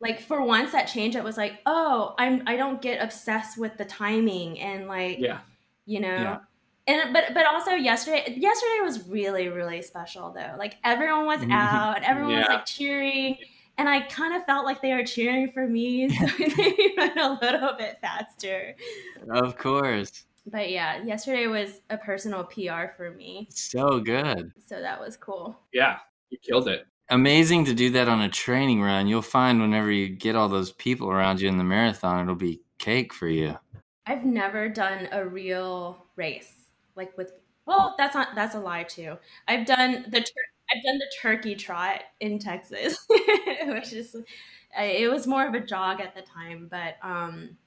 Like for once that change it was like, oh, I'm I don't get obsessed with the timing and like Yeah. you know. Yeah. And but but also yesterday yesterday was really really special though. Like everyone was Mhm. out, everyone was like cheering, and I kind of felt like they were cheering for me, so they went a little bit faster. Of course. But yeah, yesterday was a personal PR for me, So good. so that was cool. Yeah. You killed it. Amazing to do that on a training run. You'll find whenever you get all those people around you in the marathon, it'll be cake for you. I've never done a real race like with. Well, that's not that's a lie too. I've done the tur- I've done the turkey trot in Texas, which is uh, it was more of a jog at the time, but um,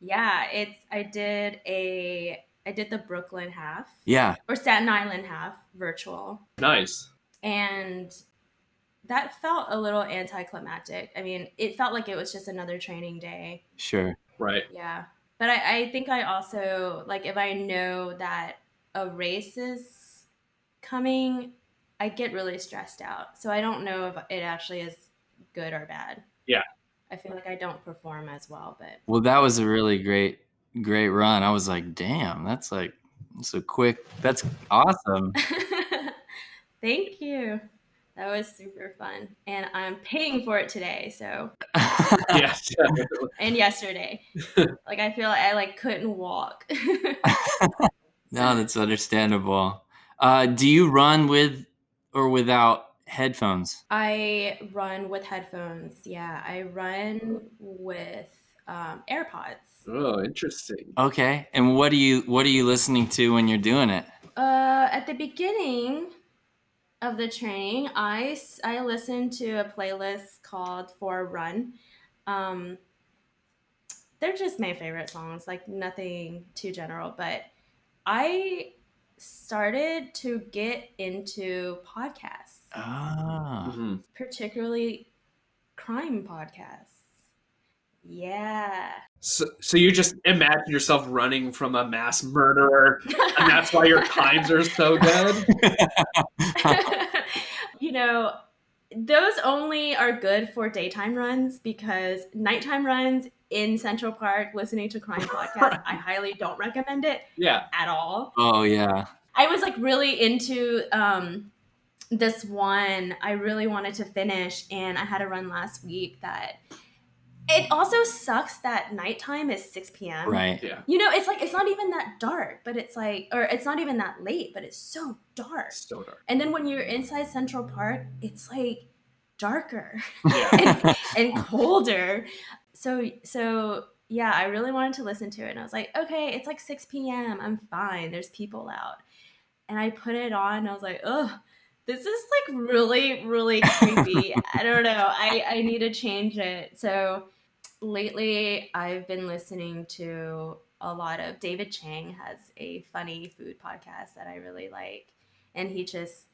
yeah, it's I did a I did the Brooklyn half Yeah. or Staten Island half virtual, Nice. and that felt a little anticlimactic. I mean, it felt like it was just another training day. Sure. Right. Yeah. But I, I think I also like if I know that a race is coming, I get really stressed out. So I don't know if it actually is good or bad. Yeah. I feel like I don't perform as well, but Well, that was a really great, great run. I was like, damn, that's like, so quick, that's awesome. thank you. That was super fun. And I'm paying for it today. So, yes. and yesterday. like I feel like I like couldn't walk. no, that's understandable. Uh, do you run with or without headphones? I run with headphones. Yeah, I run with um, AirPods. Oh, interesting. Okay. And what are you, what are you listening to when you're doing it? Uh, at the beginning of the training, I I listened to a playlist called For a Run. Um, they're just my favorite songs, like nothing too general. But I started to get into podcasts. Ah. Mhm. particularly crime podcasts. Yeah. So, so you just imagine yourself running from a mass murderer, and that's why your times are so good. you know, those only are good for daytime runs because nighttime runs in Central Park listening to crime podcast. I highly don't recommend it Yeah. at all. Oh, yeah. I was like really into um, this one I really wanted to finish, and I had a run last week that it also sucks that nighttime is 6 p.m. Right. Yeah. You know, it's like it's not even that dark, but it's like, or it's not even that late, but it's so dark. So dark. And then when you're inside Central Park, it's like darker Yeah. and colder. So, so yeah, I really wanted to listen to it, and I was like, okay, it's like 6 p.m. I'm fine. There's people out, and I put it on. I was like, oh, This is like really, really creepy. I don't know. I, I need to change it. So lately I've been listening to a lot of David Chang has a funny food podcast that I really like. And he just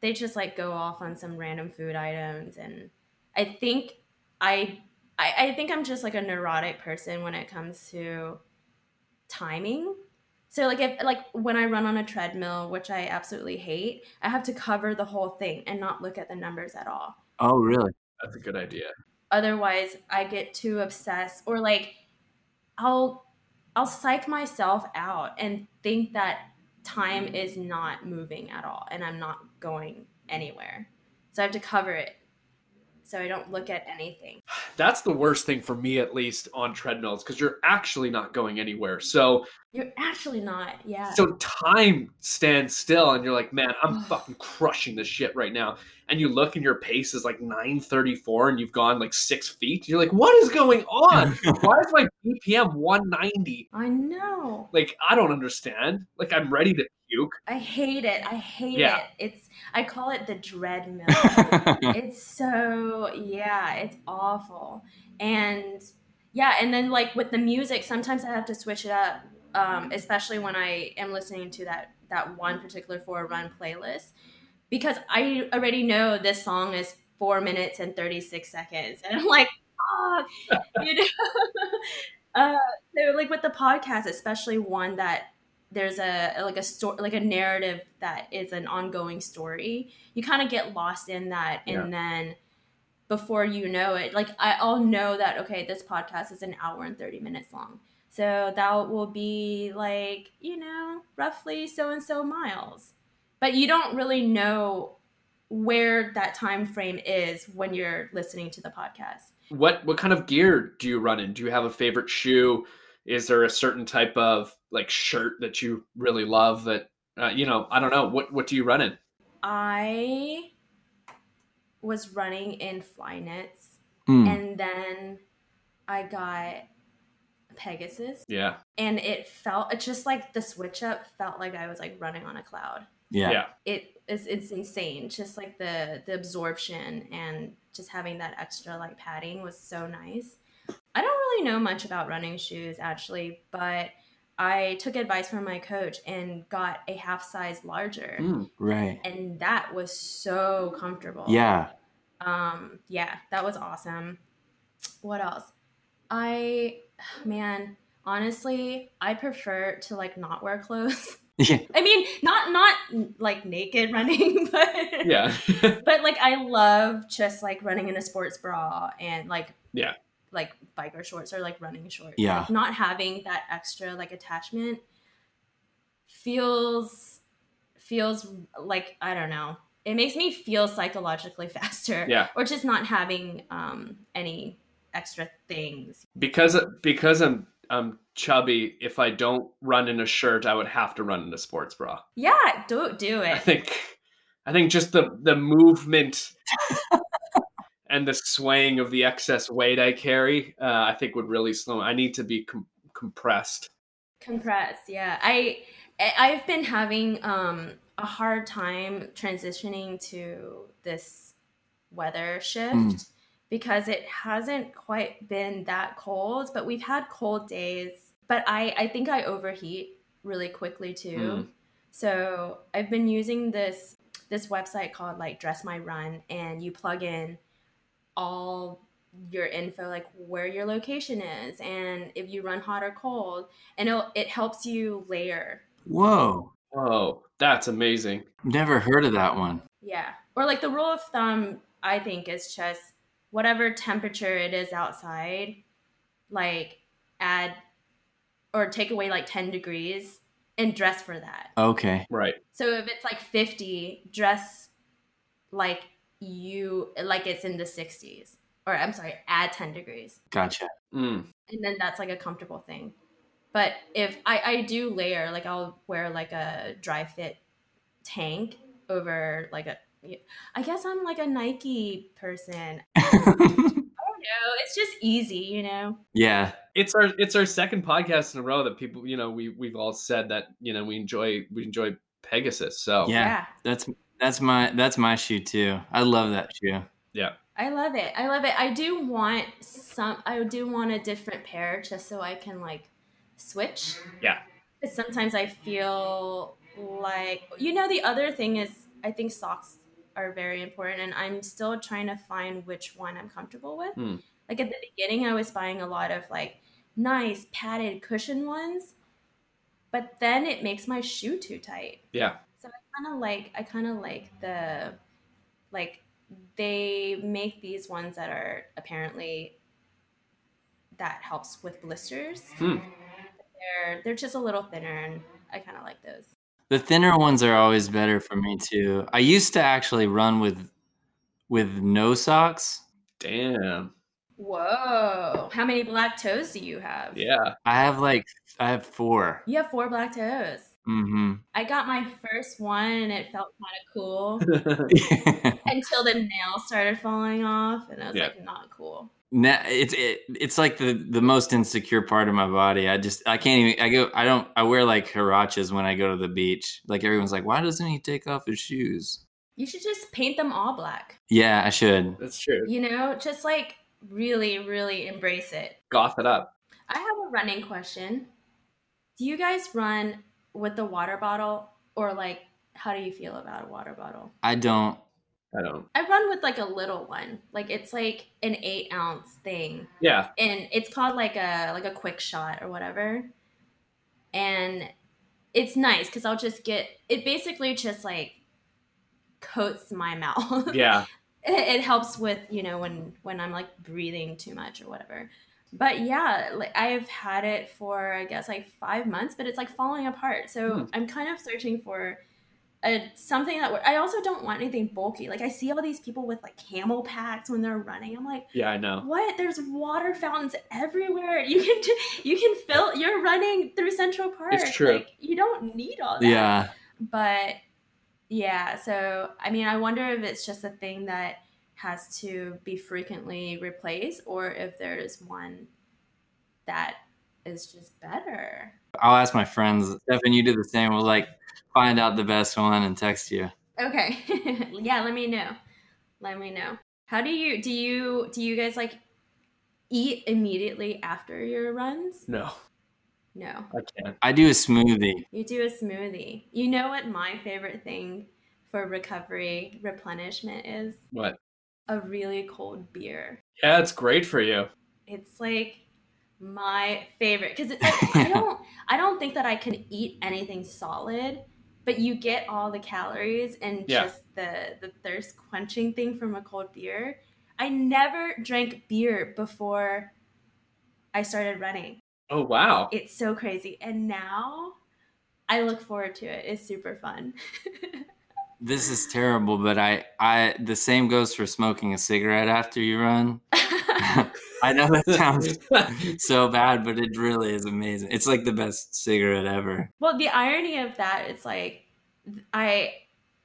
they just like go off on some random food items and I think I I, I think I'm just like a neurotic person when it comes to timing. So like if like when I run on a treadmill, which I absolutely hate, I have to cover the whole thing and not look at the numbers at all oh, really? That's a good idea. otherwise i get too obsessed or like i'll i'll psych myself out and think that time is not moving at all and i'm not going anywhere so i have to cover it so i don't look at anything That's the worst thing for me, at least on treadmills, because you're actually not going anywhere. So, you're actually not yeah so time stands still, and you're like, man, I'm fucking crushing this shit right now. And you look, and your pace is like 934, and you've gone like six feet. You're like, what is going on? Why is my BPM 190? i know Like, I don't understand. Like, I'm ready to puke. i hate it. I hate Yeah. it. It's i call it the dread it's so yeah it's awful. And yeah and then like with the music sometimes i have to switch it up um, especially when i am listening to that that one particular four run playlist. Because i already know this song is four minutes and 36 seconds. And i'm like oh, you know? Uh, so like with the podcast, especially one that there's a like a story like a narrative that is an ongoing story. You kind of get lost in that and then before you know it like I, i'll know that okay this podcast is an hour and 30 minutes long. So that will be like you know roughly so and so miles. But you don't really know where that time frame is when you're listening to the podcast. What what kind of gear do you run in? Do you have a favorite shoe is there a certain type of like shirt that you really love that uh, you know i don't know what what do you run in? I was running in flyknits Mm. and then i got pegasus. Yeah. And it felt it just like the switch up felt like i was like running on a cloud. Yeah. yeah. It is it's insane. Just like the the absorption and just having that extra like padding was so nice i don't really know much about running shoes actually but i took advice from my coach and got a half size larger Mm. Right. and that was so comfortable Yeah. um yeah that was awesome what else i man honestly i prefer to like not wear clothes Yeah. i mean not not like naked running but yeah but like i love just like running in a sports bra and like Yeah. Like biker shorts or like running shorts Yeah. like not having that extra like attachment feels feels like i don't know it makes me feel psychologically faster Yeah. or just not having um any extra things because because i'm i'm chubby if i don't run in a shirt i would have to run in a sports bra yeah don't do it. i think i think just the the movement and the swaying of the excess weight i carry uh, i think would really slow i need to be com- compressed compress yeah i I- i've been having um a hard time transitioning to this weather shift Mm. because it hasn't quite been that cold but we've had cold days but i i think i overheat really quickly too Mm. so i've been using this this website called like dress my run and you plug in all your info like where your location is and if you run hot or cold and it'll, it helps you layer Whoa. whoa that's amazing Never heard of that one. yeah or like the rule of thumb i think is just whatever temperature it is outside like add or take away like 10 degrees and dress for that Okay. right so if it's like 50 dress like you like it's in the 60s or i'm sorry add 10 degrees Gotcha. Mm. and then that's like a comfortable thing but if i i do layer like i'll wear like a Dri-FIT tank over like a i guess i'm like a nike person i don't know it's just easy you know yeah. it's our it's our second podcast in a row that people you know we we've all said that you know we enjoy we enjoy pegasus so Yeah. That's that's my that's my shoe too. I love that shoe. Yeah. I love it. I love it. I do want some. I do want a different pair just so I can like switch. Yeah. 'Cause sometimes I feel like you know the other thing is I think socks are very important, and I'm still trying to find which one I'm comfortable with. Hmm. Like at the beginning, I was buying a lot of like nice padded cushion ones, but then it makes my shoe too tight. yeah So I kind of like I kind of like the like they make these ones that are apparently that helps with blisters. Hmm. They're they're just a little thinner and I kind of like those. The thinner ones are always better for me too. I used to actually run with with no socks. damn Whoa! How many black toes do you have? yeah I have like I have four. You have four black toes. Mm-hmm. I got my first one and it felt kind of cool until the nail started falling off and I was Yeah. like not cool. it's it, it's like the the most insecure part of my body. I just I can't even I go I don't I wear like huaraches when I go to the beach. Like everyone's like, why doesn't he take off his shoes? You should just paint them all black. Yeah, I should. that's true You know, just like really, really embrace it. goth it up I have a running question. Do you guys run with the water bottle or like how do you feel about a water bottle? I don't. I don't. I run with like a little one. Like it's like an eight ounce thing. Yeah. And it's called like a like a quick shot or whatever. And it's nice because I'll just get it basically just like coats my mouth. Yeah. it, it helps with, you know, when when I'm like breathing too much or whatever. But yeah, like I've had it for I guess like five months, but it's like falling apart. So Hmm. I'm kind of searching for a, something that I also don't want anything bulky. Like I see all these people with like camel packs when they're running. I'm like, Yeah, I know. what? There's water fountains everywhere. You can you can fill. You're running through Central Park. It's true. Like, you don't need all that. Yeah. But yeah, so I mean, I wonder if it's just a thing that has to be frequently replaced, or if there's one that is just better. I'll ask my friends. Stefan, you do the same. We'll like find out the best one and text you. Okay. yeah, let me know. Let me know. How do you do you do you guys like eat immediately after your runs? No, No. I can't. I do a smoothie. You do a smoothie. You know what my favorite thing for recovery replenishment is? What? A really cold beer. Yeah, it's great for you. It's like my favorite because it's like I don't I don't think that I can eat anything solid, but you get all the calories and Yeah. just the the thirst quenching thing from a cold beer. I never drank beer before I started running. Oh wow. It's so crazy. And now I look forward to it. It's super fun. This is terrible, but I, I, the same goes for smoking a cigarette after you run. I know that sounds so bad, but it really is amazing. It's like the best cigarette ever. well, the irony of that is like I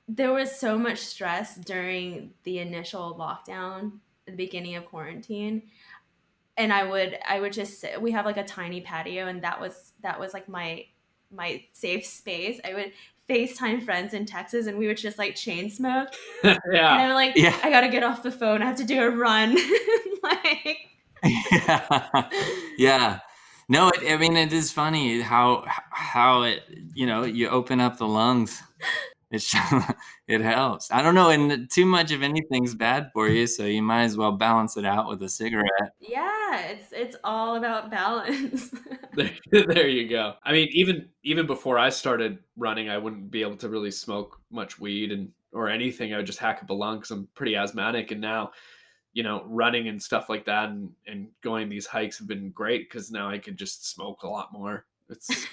there was so much stress during the initial lockdown the beginning of quarantine. And I would I would just sit, we have like a tiny patio and that was that was like my my safe space. I would FaceTime friends in Texas and we would just like chain smoke. And yeah. I'm like, Yeah. I gotta get off the phone. I have to do a run. like yeah. yeah. No, it, I mean it is funny how how it you know you open up the lungs. It's it helps. I don't know, and too much of anything's bad for you, so you might as well balance it out with a cigarette. Yeah, it's it's all about balance. There, there you go. I mean, even even before I started running, I wouldn't be able to really smoke much weed and or anything. I would just hack up a lung because I'm pretty asthmatic. And now, you know, running and stuff like that and and going these hikes have been great because now I could just smoke a lot more. It's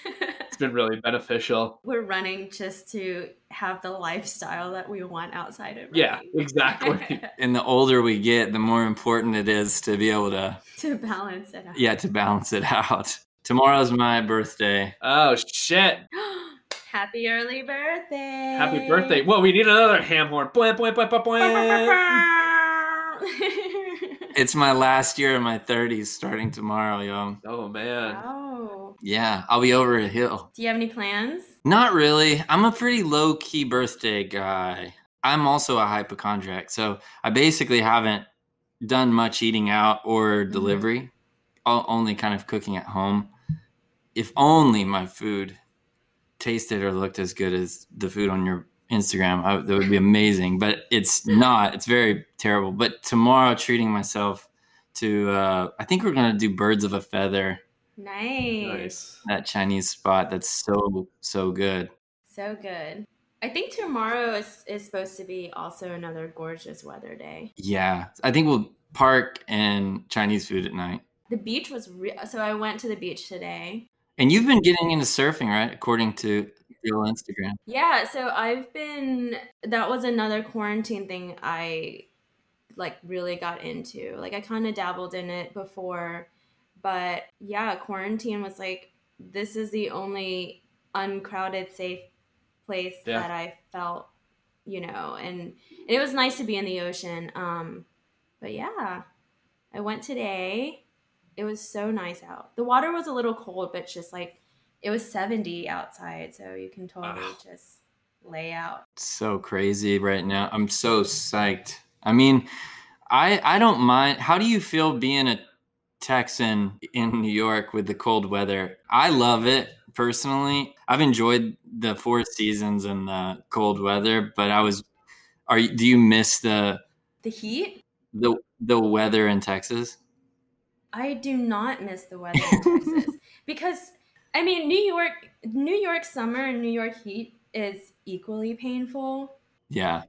it's been really beneficial. We're running just to have the lifestyle that we want outside of Yeah, exactly. And the older we get, the more important it is to be able to to balance it out. yeah to balance it out. Tomorrow's my birthday. Oh shit! Happy early birthday. Happy birthday! Whoa, we need another ham horn. Boing, boing, boing, boing, boing. It's my last year in my 30s starting tomorrow, yo. Oh man. wow. Yeah, I'll be over a hill. Do you have any plans? Not really. I'm a pretty low key birthday guy. I'm also a hypochondriac, so I basically haven't done much eating out or Mhm. delivery, o- only kind of cooking at home. If only my food tasted or looked as good as the food on your Instagram, I, that would be amazing. But it's not. It's very terrible. But tomorrow, treating myself to, uh, I think we're gonna do birds of a feather, Nice. Nice. that Chinese spot that's so so good. So good. I think tomorrow is, is supposed to be also another gorgeous weather day. Yeah, I think we'll park and Chinese food at night. The beach was re- so I went to the beach today. And you've been getting into surfing, right? According to your Instagram. Yeah, so I've been that was another quarantine thing I like really got into. Like I kind of dabbled in it before, but yeah, quarantine was like this is the only uncrowded safe place Yeah. that I felt, you know, and, and it was nice to be in the ocean. Um but yeah, I went today. It was so nice out. The water was a little cold, but just like it was 70 outside, so you can totally Wow. just lay out. So crazy right now. I'm so psyched. I mean, I I don't mind. How do you feel being a Texan in New York with the cold weather? I love it personally. I've enjoyed the four seasons and the cold weather, but I was Are you, do you miss the The heat? the the weather in Texas? I do not miss the weather in Texas because I mean New York New York summer and New York heat is equally painful, Yeah.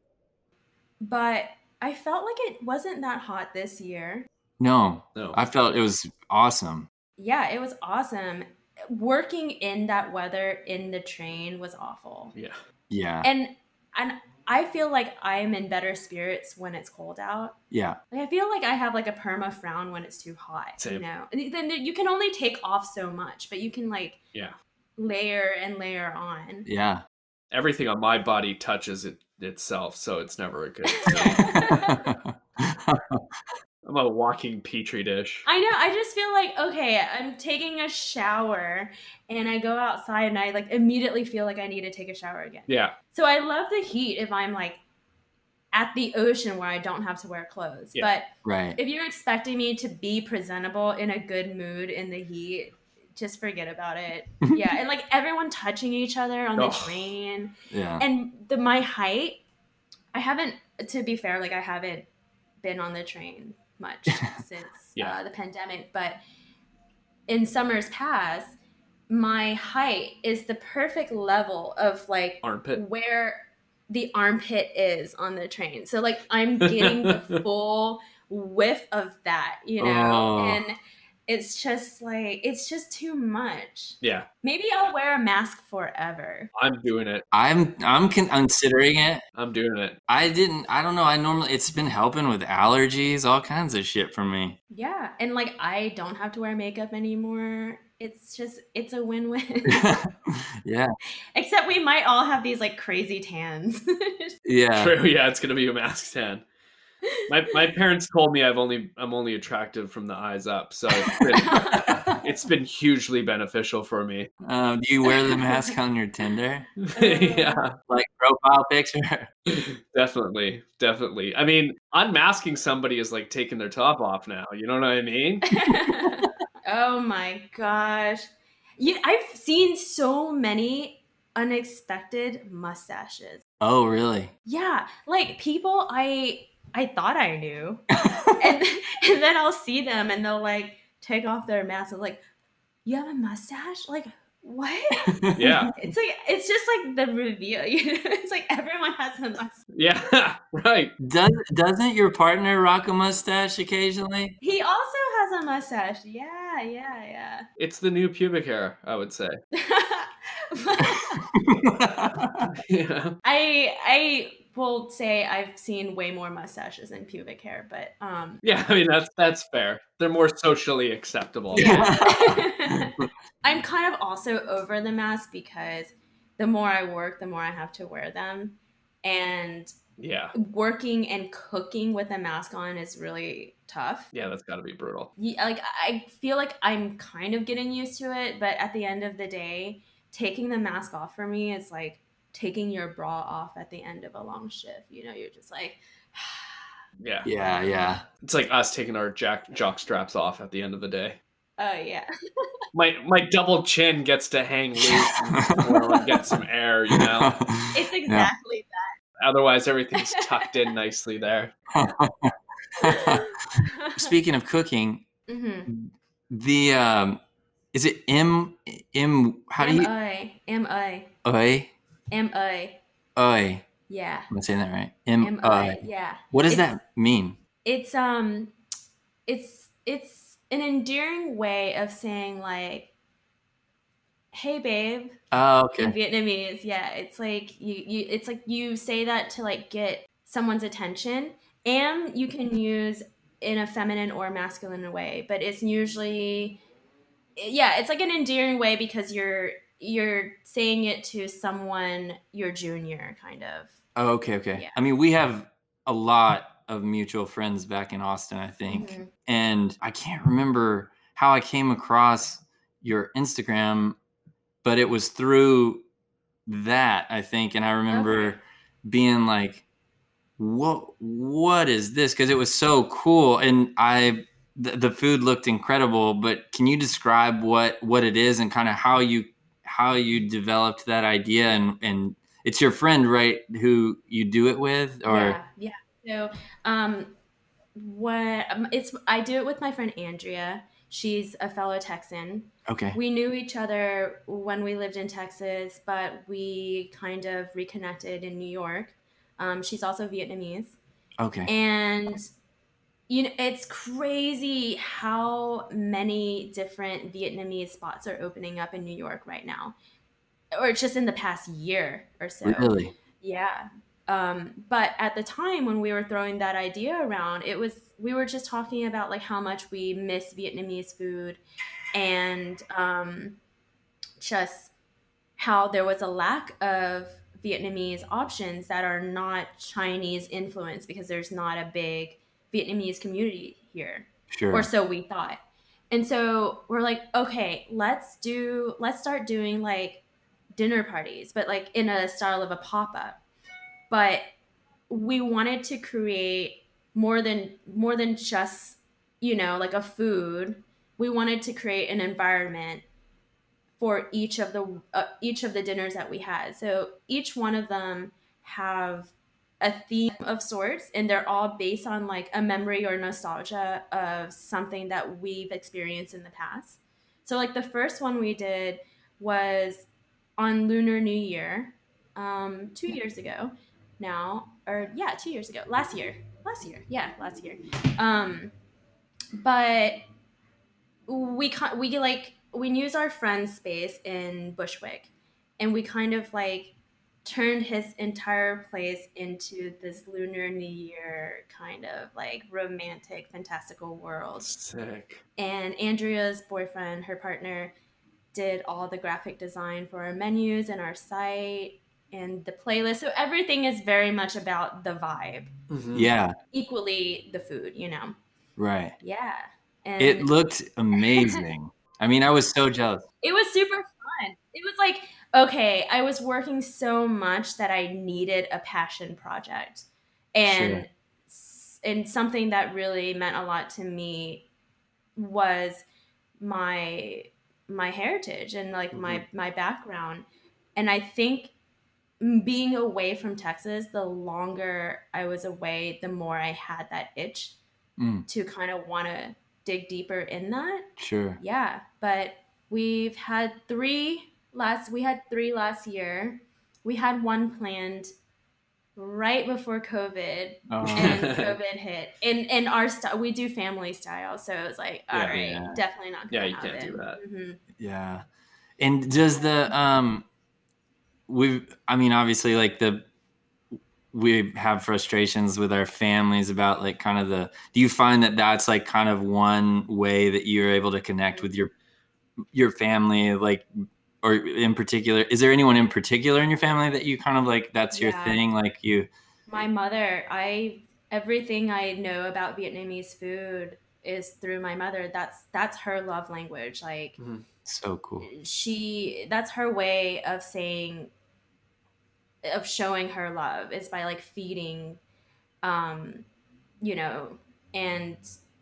but I felt like it wasn't that hot this year. No, No. I felt it was awesome. Yeah, it was awesome. Working in that weather in the train was awful. yeah. Yeah. And and I feel like I'm in better spirits when it's cold out. Yeah. Like I feel like I have like a perma frown when it's too hot. Same. You know, And then you can only take off so much, but you can like Yeah. layer and layer on. Yeah. Everything on my body touches it itself, so it's never a good thing. I'm a walking petri dish. I know. I just feel like okay, I'm taking a shower, and I go outside, and I like immediately feel like I need to take a shower again. Yeah. So I love the heat if I'm like at the ocean where I don't have to wear clothes. Yeah. But right. if you're expecting me to be presentable in a good mood in the heat, just forget about it. yeah, and like everyone touching each other on the Oh. train, Yeah. and the my height, I haven't. To be fair, like I haven't been on the train much since Yeah. uh, the pandemic, but in summers past, my height is the perfect level of like Armpit. where the armpit is on the train. So like I'm getting the full whiff of that, you know? Oh. And it's just like it's just too much. Yeah. Maybe I'll wear a mask forever. I'm doing it. I'm I'm con- considering it. I'm doing it. I didn't. I don't know. I normally it's been helping with allergies, all kinds of shit for me. Yeah. And like I don't have to wear makeup anymore. It's just it's a win-win. yeah. Except we might all have these like crazy tans. Yeah. True. Yeah, it's gonna be a mask tan. My my parents told me I've only I'm only attractive from the eyes up, so it's been, it's been hugely beneficial for me. Um, do you wear the mask on your Tinder, yeah, like profile picture? definitely, definitely. I mean, unmasking somebody is like taking their top off now. You know what I mean? oh my gosh. You, I've seen so many unexpected mustaches. Oh, really? Yeah, like people I I thought I knew. and and then I'll see them and they'll like take off their mask and like, "You have a mustache?" Like, what? Yeah, It's like it's just like the reveal. You know? It's like everyone has a mustache. yeah, right. Does doesn't your partner rock a mustache occasionally? He also has a mustache. Yeah, yeah, yeah. It's the new pubic hair, I would say. yeah. Yeah, I I will say I've seen way more mustaches than pubic hair, but um yeah. I mean, that's that's fair. They're more socially acceptable. yeah. I'm kind of also over the mask because the more I work, the more I have to wear them. And Yeah, working and cooking with a mask on is really tough. yeah. That's got to be brutal. Yeah, like I feel like I'm kind of getting used to it, but at the end of the day, taking the mask off for me is like taking your bra off at the end of a long shift. You know, you're just like, Yeah. yeah, yeah. It's like us taking our jack jock straps off at the end of the day. oh yeah, My my double chin gets to hang loose and and get some air, you know. it's exactly that. Otherwise, everything's tucked in nicely there. Speaking of cooking, mm-hmm. the um, is it M M? How do you? M I M I Oi, M I oi. yeah Am I saying that right? M I I. yeah. What does It's- that mean? It's um, it's it's an endearing way of saying like, hey babe, Oh, okay. in. Vietnamese. Yeah, it's like you you it's like you say that to like get someone's attention, and you can use in a feminine or masculine way, but it's usually yeah, it's like an endearing way because you're you're saying it to someone your junior kind of. Oh, okay, okay. Yeah. I mean, we have a lot of mutual friends back in Austin, I think. Mhm. And I can't remember how I came across your Instagram, but it was through that, I think. And I remember Okay. being like, what what is this? Because it was so cool. And I the, the food looked incredible, but can you describe what what it is and kind of how you how you developed that idea and and it's your friend, right? Who you do it with, or yeah, yeah. So, um, what um, it's I do it with my friend Andrea. She's a fellow Texan. okay, We knew each other when we lived in Texas, but we kind of reconnected in New York. Um, she's also Vietnamese. okay, And you know, it's crazy how many different Vietnamese spots are opening up in New York right now, or just in the past year or so. really, Yeah. Um, but at the time when we were throwing that idea around, it was we were just talking about like how much we miss Vietnamese food and um, just how there was a lack of Vietnamese options that are not Chinese influenced because there's not a big Vietnamese community here sure, or so we thought. And so we're like, okay, let's do let's start doing like dinner parties, but like in a style of a pop-up. But we wanted to create more than more than just, you know, like a food. We wanted to create an environment for each of the uh, each of the dinners that we had. So each one of them have a theme of sorts and they're all based on like a memory or nostalgia of something that we've experienced in the past. So like the first one we did was on Lunar New Year, um, two years ago now, or yeah, two years ago, last year, last year, yeah, last year. Um, but we we like we use our friend's space in Bushwick, and we kind of like turned his entire place into this lunar new year kind of like romantic fantastical world Sick. and andrea's boyfriend her partner did all the graphic design for our menus and our site and the playlist so everything is very much about the vibe Mhm. yeah, equally the food you know right. yeah and It looked amazing. I mean, I was so jealous. it was super fun. It was like, okay, I was working so much that I needed a passion project. And Sure. and something that really meant a lot to me was my my heritage and like my my background. And I think being away from Texas, the longer I was away, the more I had that itch Mm, to kind of want to dig deeper in that sure. yeah but we've had three last we had three last year we had one planned right before covid Oh, and covid hit and and our style we do family style so it was like all Yeah. right, Yeah. definitely not Yeah, gonna you can't do happen. that. Mhm. Yeah. And does the um we I mean obviously like the we have frustrations with our families about like kind of the do you find that that's like kind of one way that you're able to connect with your your family like or in particular is there anyone in particular in your family that you kind of like that's your thing? Like you my mother i everything i know about vietnamese food is through my mother. That's that's her love language. Like so cool. she that's her way of saying of showing her love is by like feeding um you know and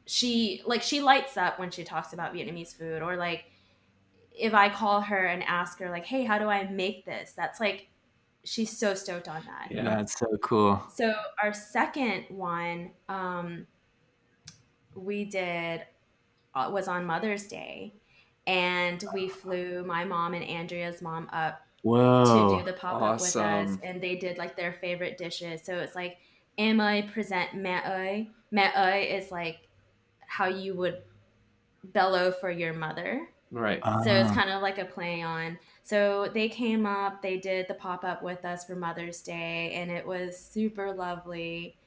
she like she lights up when she talks about vietnamese food or like if i call her and ask her like hey how do i make this that's like she's so stoked on that Yeah. that's so cool so our second one um, we did uh, was on Mother's Day, and we flew my mom and Andrea's mom up to do the pop up with us, and they did like their favorite dishes. So it's like Em Ơi present mẹ ơi? Mẹ is like how you would bellow for your mother. Right. So it's Ah, kind of like a play on. So they came up, they did the pop up with us for Mother's Day, and it was super lovely.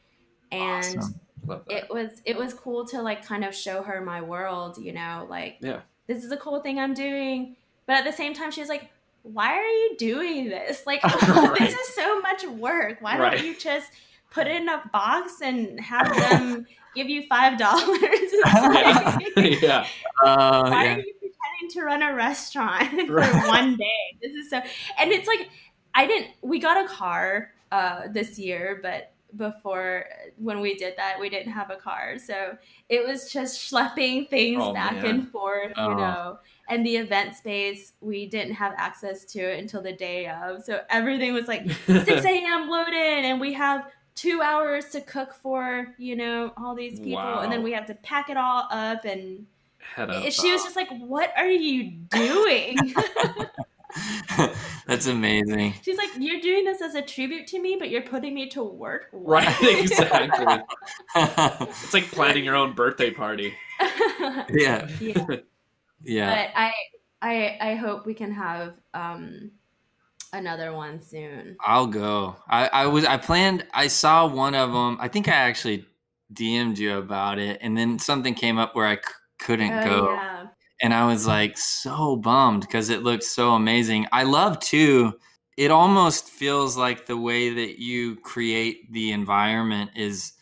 And awesome. It was it was cool to like kind of show her my world, you know, like Yeah. this is a cool thing I'm doing. But at the same time, she was like, "Why are you doing this? Like Right. this is so much work. Why Right. don't you just put it in a box and have them give you five dollars?" yeah. yeah. Uh, why yeah. are you pretending to run a restaurant for one day? This is so, and it's like I didn't. We got a car uh, this year, but before when we did that we didn't have a car so it was just schlepping things Oh, back man. and forth Oh. you know and the event space we didn't have access to it until the day of so everything was like 6 a.m load in and we have two hours to cook for you know all these people and then we have to pack it all up and Head up. she was just like what are you doing That's amazing. she's like you're doing this as a tribute to me but you're putting me to work right, exactly. It's like planning your own birthday party. yeah. yeah. Yeah. but I, I, I hope we can have um, another one soon. I'll go. I, I was I planned I saw one of them. I think I actually DM'd you about it and then something came up where I couldn't Oh, go. yeah. and I was like so bummed because it looked so amazing. I love too. It almost feels like the way that you create the environment is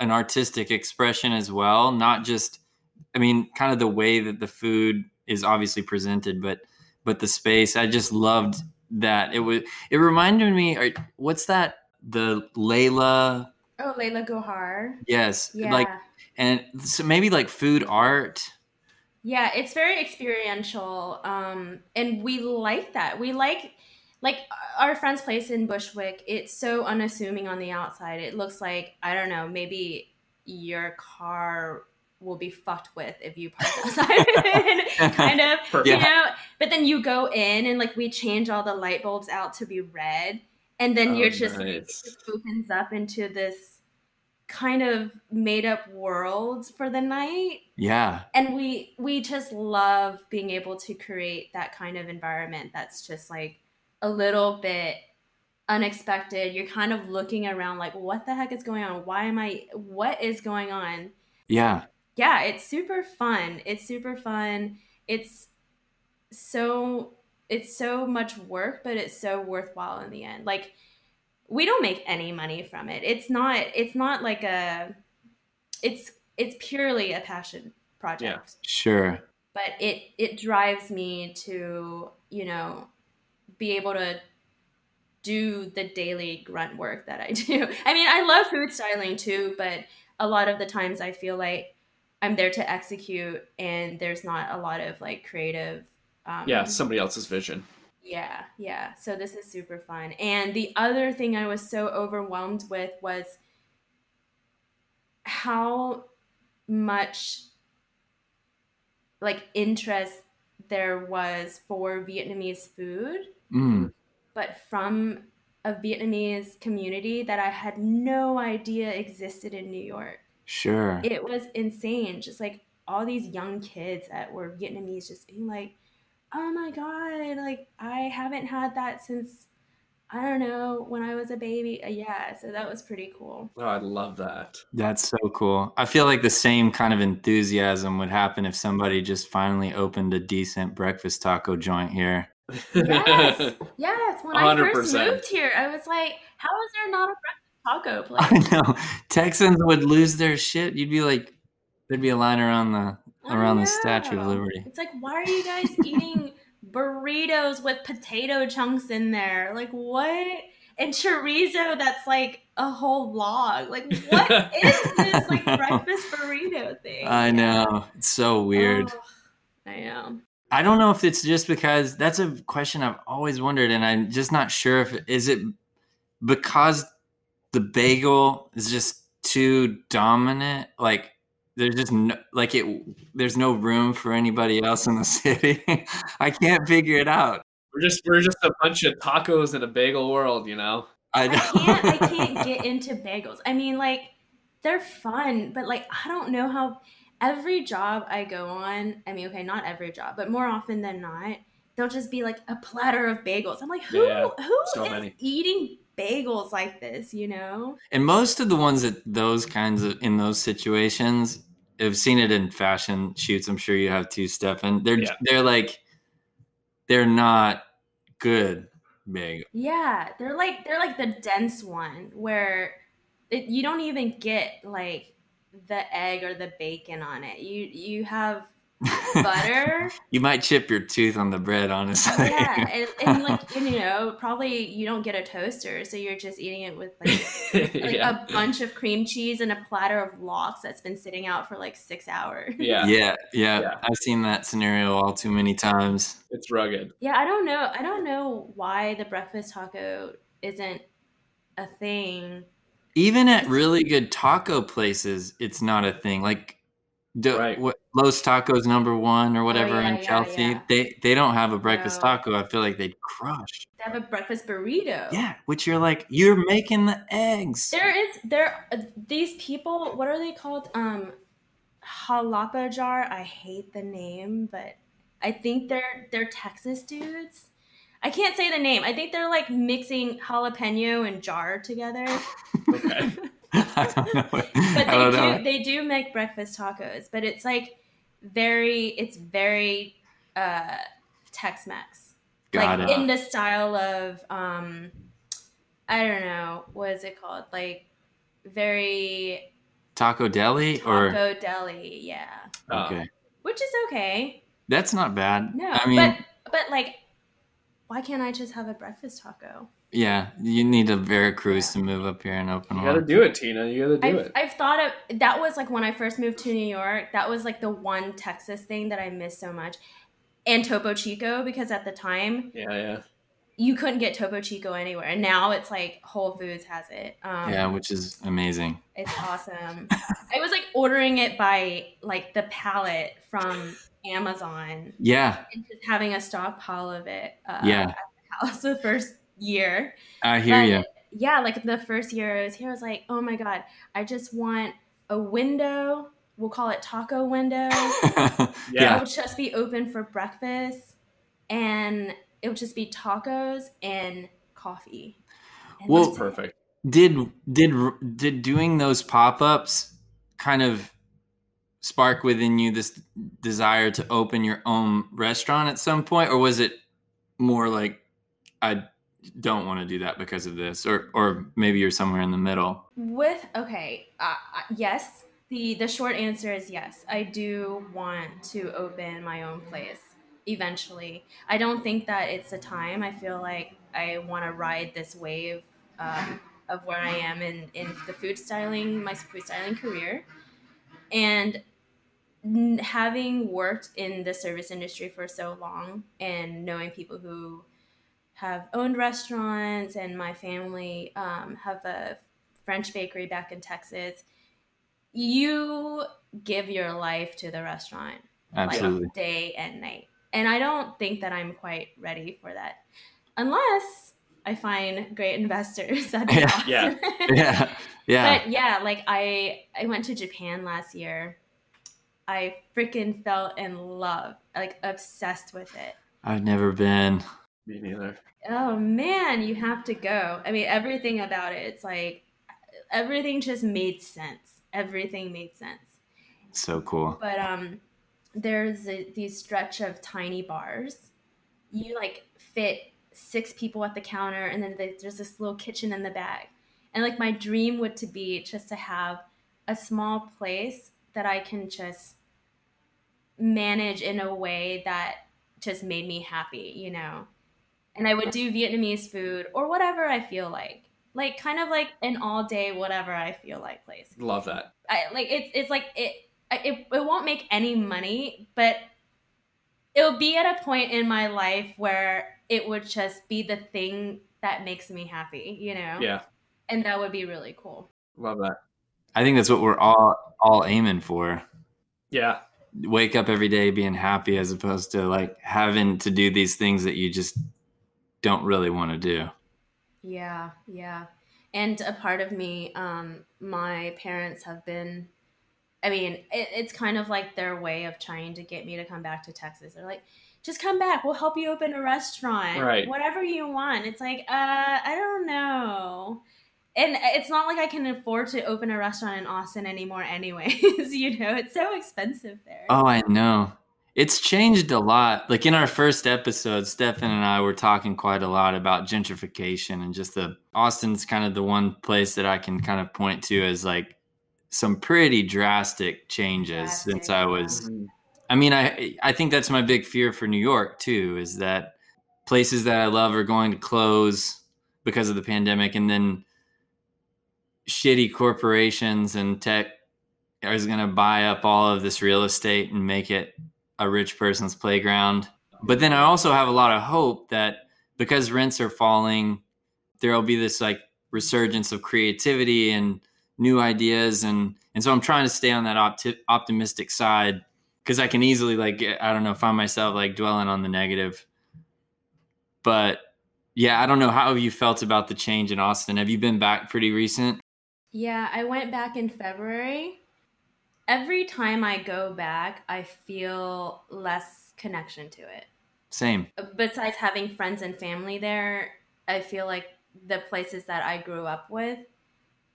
an artistic expression as well, not just. I mean, kind of the way that the food is obviously presented, but but the space. I just loved that. It was. It reminded me. What's that? The Laila. Oh, Laila Gohar. Yes. Yeah. Like and so maybe like food art. yeah, it's very experiential. Um, and we like that. We like like our friend's place in Bushwick. It's so unassuming on the outside. It looks like I don't know, maybe your car will be fucked with if you park outside. kind of Perfect. you know but then you go in and like we change all the light bulbs out to be red and then Oh, you're just it just opens up into this kind of made up worlds for the night Yeah. and we we just love being able to create that kind of environment that's just like a little bit unexpected you're kind of looking around like what the heck is going on why am i what is going on Yeah. yeah, it's super fun. It's super fun. It's so it's so much work, but it's so worthwhile in the end. Like we don't make any money from it. It's not it's not like a it's it's purely a passion project. Yeah, Sure. But it it drives me to, you know, be able to do the daily grunt work that I do. I mean, I love food styling too, but a lot of the times I feel like I'm there to execute and there's not a lot of like creative um Yeah, somebody else's vision. Yeah, yeah. So this is super fun. And the other thing I was so overwhelmed with was how much like interest there was for Vietnamese food, Mm. but from a Vietnamese community that I had no idea existed in New York. Sure. It was insane. Just like all these young kids that were Vietnamese just being like, oh my God, like I haven't had that since, I don't know, when I was a baby. Uh, yeah, so that was pretty cool. Oh, I love that. That's so cool. I feel like the same kind of enthusiasm would happen if somebody just finally opened a decent breakfast taco joint here. Yes, yes. When I first moved here, I was like, how is there not a breakfast taco place? I know. Texans would lose their shit. You'd be like, there'd be a line around the I Oh, around the Statue of. Liberty. It's like, why are you guys eating burritos with potato chunks in there? Like, what? And chorizo that's like a whole log. Like, what is this like breakfast burrito thing? I know. It's so weird. Oh, I know. I don't know if it's just because that's a question I've always wondered, and I'm just not sure if is it because the bagel is just too dominant. Like there's just no, like it. There's no room for anybody else in the city. I can't figure it out. We're just we're just a bunch of tacos in a bagel world, you know. I, I can't. I can't get into bagels. I mean, like they're fun, but like I don't know how. Every job I go on, I mean, okay, not every job, but more often than not, they'll just be like a platter of bagels. I'm like, who Yeah, who so is many. eating bagels like this? You know? And most of the ones that those kinds of in those situations, I've seen it in fashion shoots. I'm sure you have too, Stefan. They're Yeah. they're like they're not good big. Yeah, they're like they're like the dense one where it, you don't even get like the egg or the bacon on it. You you have butter. you might chip your tooth on the bread, honestly. yeah, and, and like and, you know, probably you don't get a toaster, so you're just eating it with like, like yeah. a bunch of cream cheese and a platter of lox that's been sitting out for like six hours. yeah. yeah, yeah, Yeah. I've seen that scenario all too many times. It's rugged. Yeah, I don't know. I don't know why the breakfast taco isn't a thing. Even at really good taco places, it's not a thing. Like, do, Right. what Los Tacos number one or whatever Oh, yeah, in yeah, Chelsea, yeah. they they don't have a breakfast No. taco. I feel like they'd crush. They have a breakfast burrito. Yeah, which you're like, you're making the eggs. There is there uh, these people. What are they called? Um, jalapa jar. I hate the name, but I think they're they're Texas dudes. I can't say the name. I think they're like mixing jalapeno and jar together. Okay. I don't know. but they do know. they do make breakfast tacos, but it's like very it's very uh Tex-Mex. Like it. in the style of um I don't know, what is it called? Like very Taco Deli or taco deli, yeah. Okay, Which is okay. that's not bad. No. I mean, but but like why can't I just have a breakfast taco? Yeah, you need a Veracruz to move up here and open You gotta do it, Tyna. You gotta do I've, it. I've thought of that was like when I first moved to New York. That was like the one Texas thing that I missed so much, and Topo Chico because at the time Yeah, yeah. you couldn't get Topo Chico anywhere, and now it's like Whole Foods has it. Um, Yeah, which is amazing. it's awesome. I was like ordering it by like the pallet from Amazon Yeah, and just having a stockpile of it. Uh, Yeah. at the house the first year. I hear you. Yeah, like the first year I was here, I was like, oh my god, I just want a window. We'll call it taco window. It Yeah. would just be open for breakfast, and it would just be tacos and coffee. And Well- that's. Perfect. did did did doing those pop-ups kind of spark within you this desire to open your own restaurant at some point or was it more like i don't want to do that because of this or or maybe you're somewhere in the middle With okay, uh, uh, yes. The the short answer is yes. I do want to open my own place eventually. I don't think that it's the time. I feel like I want to ride this wave um, of where I am in in the food styling, my food styling career, and having worked in the service industry for so long and knowing people who have owned restaurants and my family um, have a French bakery back in Texas, you give your life to the restaurant absolutely like day and night. And I don't think that I'm quite ready for that unless I find great investors. That'd be Yeah. awesome. Yeah. yeah yeah But yeah, like I I went to Japan last year. I freaking fell in love, like obsessed with it. i've never been Me neither. Oh man, you have to go. I mean, everything about it, it's like everything just made sense. Everything made sense. so cool But um there's a, these stretch of tiny bars. You like fit six people at the counter and then they- there's this little kitchen in the back. And like my dream would to be just to have a small place that I can just manage in a way that just made me happy, you know. And I would do Vietnamese food or whatever I feel like. Like kind of like an all day whatever I feel like place. Love that. I like it's it's like it it it won't make any money, but it'll be at a point in my life where it would just be the thing that makes me happy, you know? Yeah. And that would be really cool. Love that. i think that's what we're all all aiming for Yeah. wake up every day being happy as opposed to like having to do these things that you just don't really want to do Yeah, yeah. And a part of me, um, my parents have been, I mean, it, it's kind of like their way of trying to get me to come back to Texas. They're like, just come back. We'll help you open a restaurant. Right. Whatever you want. It's like, uh, I don't know. And it's not like I can afford to open a restaurant in Austin anymore, anyways. you know, it's so expensive there. Oh, I know. It's changed a lot. Like in our first episode, Stefan and I were talking quite a lot about gentrification and just the Austin's kind of the one place that I can kind of point to as like some pretty drastic changes Drastic, since I was I mean, I I think that's my big fear for New York too, is that places that I love are going to close because of the pandemic, and then shitty corporations and tech is going to buy up all of this real estate and make it a rich person's playground. But then I also have a lot of hope that because rents are falling, there will be this like resurgence of creativity and new ideas and and so I'm trying to stay on that opti- optimistic side because I can easily like I don't know find myself like dwelling on the negative. But yeah, I don't know how have you felt about the change in Austin. Have you been back pretty recent? Yeah, I went back in February. Every time I go back, I feel less connection to it. Same. Uh, besides having friends and family there, I feel like the places that I grew up with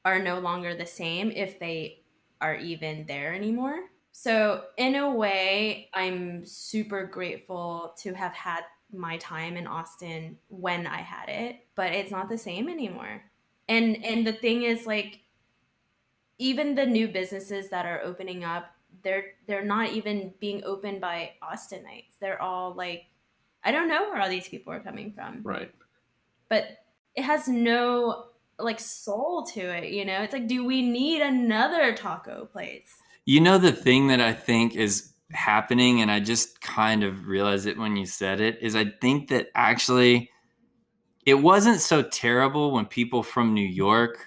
are no longer the same if they are even there anymore. So, in a way, I'm super grateful to have had my time in Austin when I had it, but it's not the same anymore. And and the thing is like even the new businesses that are opening up, they're they're not even being opened by Austinites. They're all like I don't know where all these people are coming from. Right. But it has no like soul to it, you know? It's like do we need another taco place? You know the thing that I think is happening and I just kind of realized it when you said it is I think that actually it wasn't so terrible when people from New York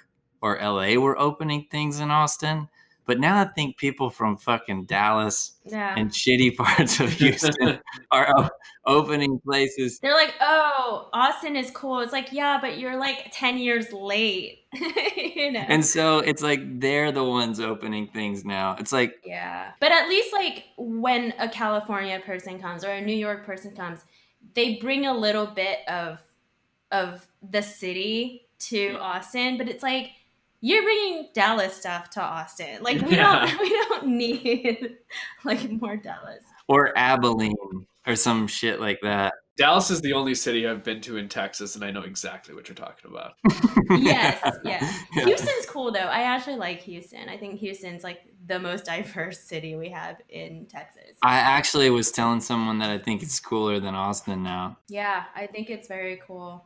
or LA were opening things in Austin. But now I think people from fucking Dallas Yeah. and shitty parts of Houston are o- opening places. They're like, "Oh, Austin is cool." It's like, "Yeah, but you're like 10 years late." you know. And so it's like they're the ones opening things now. It's like, Yeah. But at least like when a California person comes or a New York person comes, they bring a little bit of of the city to Austin, but it's like you're bringing Dallas stuff to Austin. Like we Yeah. don't we don't need like more Dallas. or Abilene or some shit like that. Dallas is the only city I've been to in Texas, and I know exactly what you're talking about. Yes, yeah. Yeah. Houston's cool though. I actually like Houston. I think Houston's like the most diverse city we have in Texas. I actually was telling someone that I think it's cooler than Austin now. Yeah, I think it's very cool.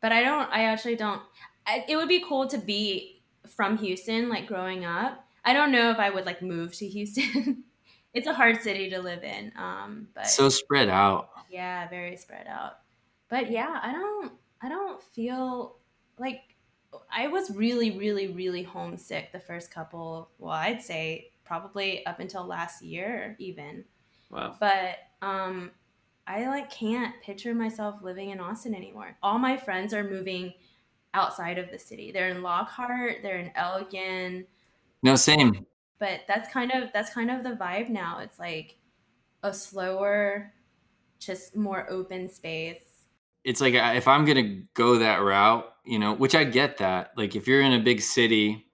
But I don't, I actually don't. I, it would be cool to be from Houston, like growing up. I don't know if I would like move to Houston. it's a hard city to live in. Um, but So spread out. yeah, very spread out. But yeah, I don't, I don't feel like I was really, really, really homesick the first couple. Well, I'd say probably up until last year, even Wow. but um i like can't picture myself living in austin anymore all my friends are moving outside of the city they're in lockhart they're in elgin No, same. but that's kind of that's kind of the vibe now it's like a slower just more open space It's like uh, if I'm gonna go that route, you know, which I get that. Like if you're in a big city,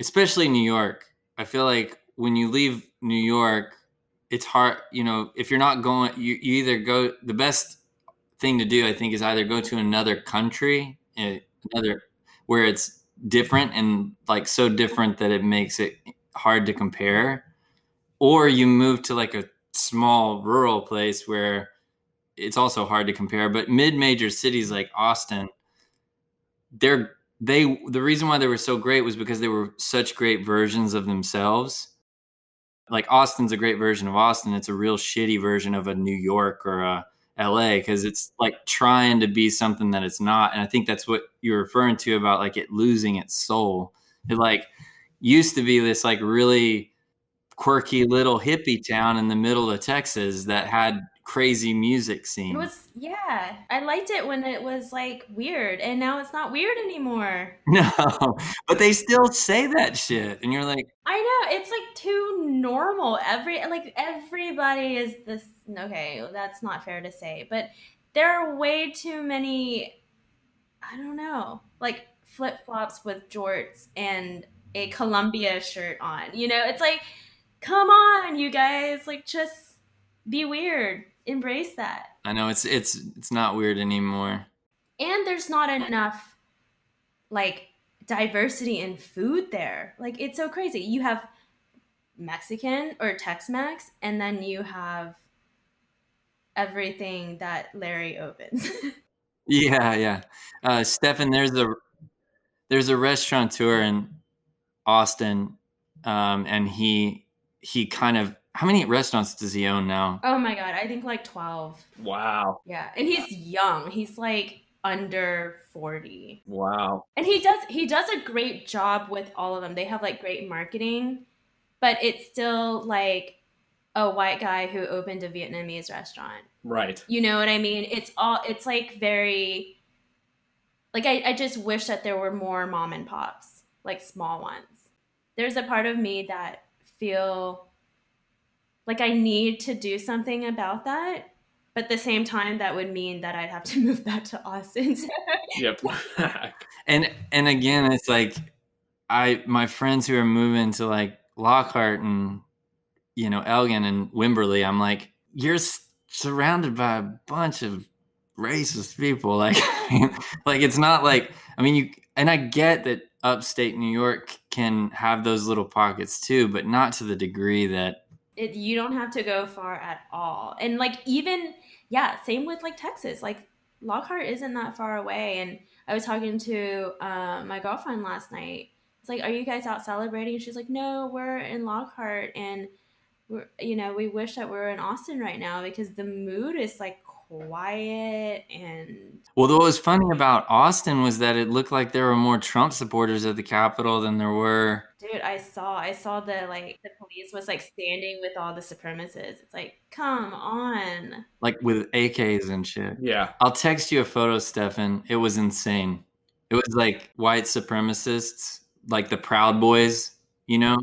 especially New York, I feel like when you leave New York, it's hard. You know, if you're not going, you, you either go. The best thing to do, I think, is either go to another country, eh, another where it's different and like so different that it makes it hard to compare, or you move to like a small rural place where it's also hard to compare. But mid-major cities like Austin, they're they the reason why they were so great was because they were such great versions of themselves. Like Austin's a great version of Austin. It's a real shitty version of a New York or a LA because it's like trying to be something that it's not. And I think that's what you're referring to about like it losing its soul. It like used to be this like really quirky little hippie town in the middle of Texas that had crazy music scene. it was yeah i liked it when it was like weird and now it's not weird anymore No, but they still say that shit, and you're like, I know it's like too normal. Every like everybody is this. Okay, that's not fair to say, but there are way too many. I don't know, like flip flops with jorts and a Columbia shirt on. You know, it's like, come on, you guys, like just be weird, embrace that. I know it's it's it's not weird anymore. And there's not enough like diversity in food there. Like it's so crazy. You have Mexican or Tex-Mex, and then you have everything that Larry opens. Yeah, yeah. Uh, Stefan, there's a there's a restaurateur in Austin, um, and he he kind of how many restaurants does he own now? oh my god, I think like 12. Wow. Yeah. And he's young. He's like under 40. Wow. And he does he does a great job with all of them. They have like great marketing, but it's still like a white guy who opened a Vietnamese restaurant. Right. You know what I mean? It's all it's like very like I, I just wish that there were more mom and pops, like small ones. There's a part of me that feel like I need to do something about that. But at the same time, that would mean that I'd have to move back to Austin. Yep. And and again, it's like I my friends who are moving to like Lockhart and you know Elgin and Wimberley, I'm like, you're s- surrounded by a bunch of racist people. Like, like it's not like I mean you and I get that upstate New York can have those little pockets too, but not to the degree that it, you don't have to go far at all. And like even yeah, same with like Texas. Like Lockhart isn't that far away. And I was talking to uh, my girlfriend last night. It's like, are you guys out celebrating? She's like, no, we're in Lockhart, and we're you know we wish that we were in Austin right now because the mood is like quiet and Well, what was funny about Austin was that it looked like there were more Trump supporters at the Capitol than there were. dude i saw i saw the like the police was like standing with all the supremacists it's like come on Like with AKs and shit. yeah. I'll text you a photo, Stefan. It was insane. It was like white supremacists, like the Proud Boys, you know?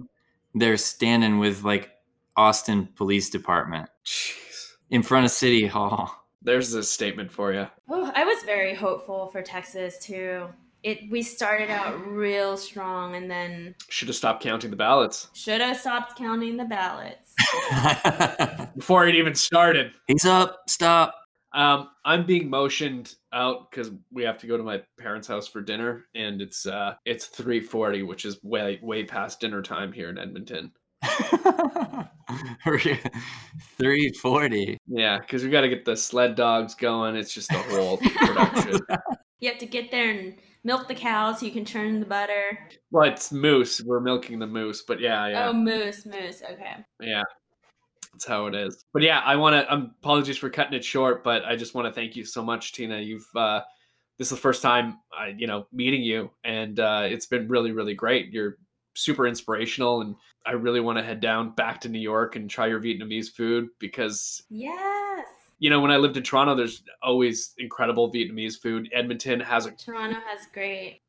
They're standing with like Austin Police Department Jeez. in front of City Hall. There's a statement for you. Oh, I was very hopeful for Texas too. It we started out real strong and then Should have stopped counting the ballots should have stopped counting the ballots. before it even started. He's up. Stop. Um, I'm being motioned out because we have to go to my parents' house for dinner, and it's uh, it's 3:40, which is way way past dinner time here in Edmonton. 340. Yeah, because we got to get the sled dogs going. It's just a whole production. You have to get there and milk the cows so you can churn the butter. Well, it's moose. We're milking the moose, but yeah, yeah, Oh, moose, moose. Okay. yeah. That's how it is. But yeah, I want to. Um, apologies for cutting it short, but I just want to thank you so much, Tyna. You've uh, this is the first time I, you know, meeting you, and uh, it's been really, really great. You're super inspirational, and I really want to head down back to New York and try your Vietnamese food because Yes. you know when I lived in Toronto, there's always incredible Vietnamese food. Edmonton has a Toronto has great.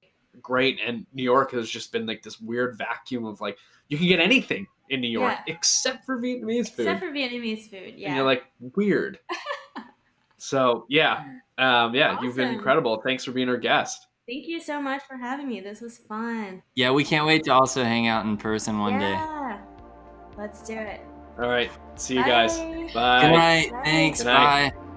great and New York has just been like this weird vacuum of like you can get anything in New York Yeah. except for Vietnamese food. Except for Vietnamese food. Yeah. And you're like weird. so yeah. Um yeah, you've been incredible. Thanks for being our guest. Thank you so much for having me. This was fun. Yeah, we can't wait to also hang out in person one day. yeah. Let's do it. All right. See you guys. Bye. Bye. Good night. Bye. Thanks. Good night. Bye.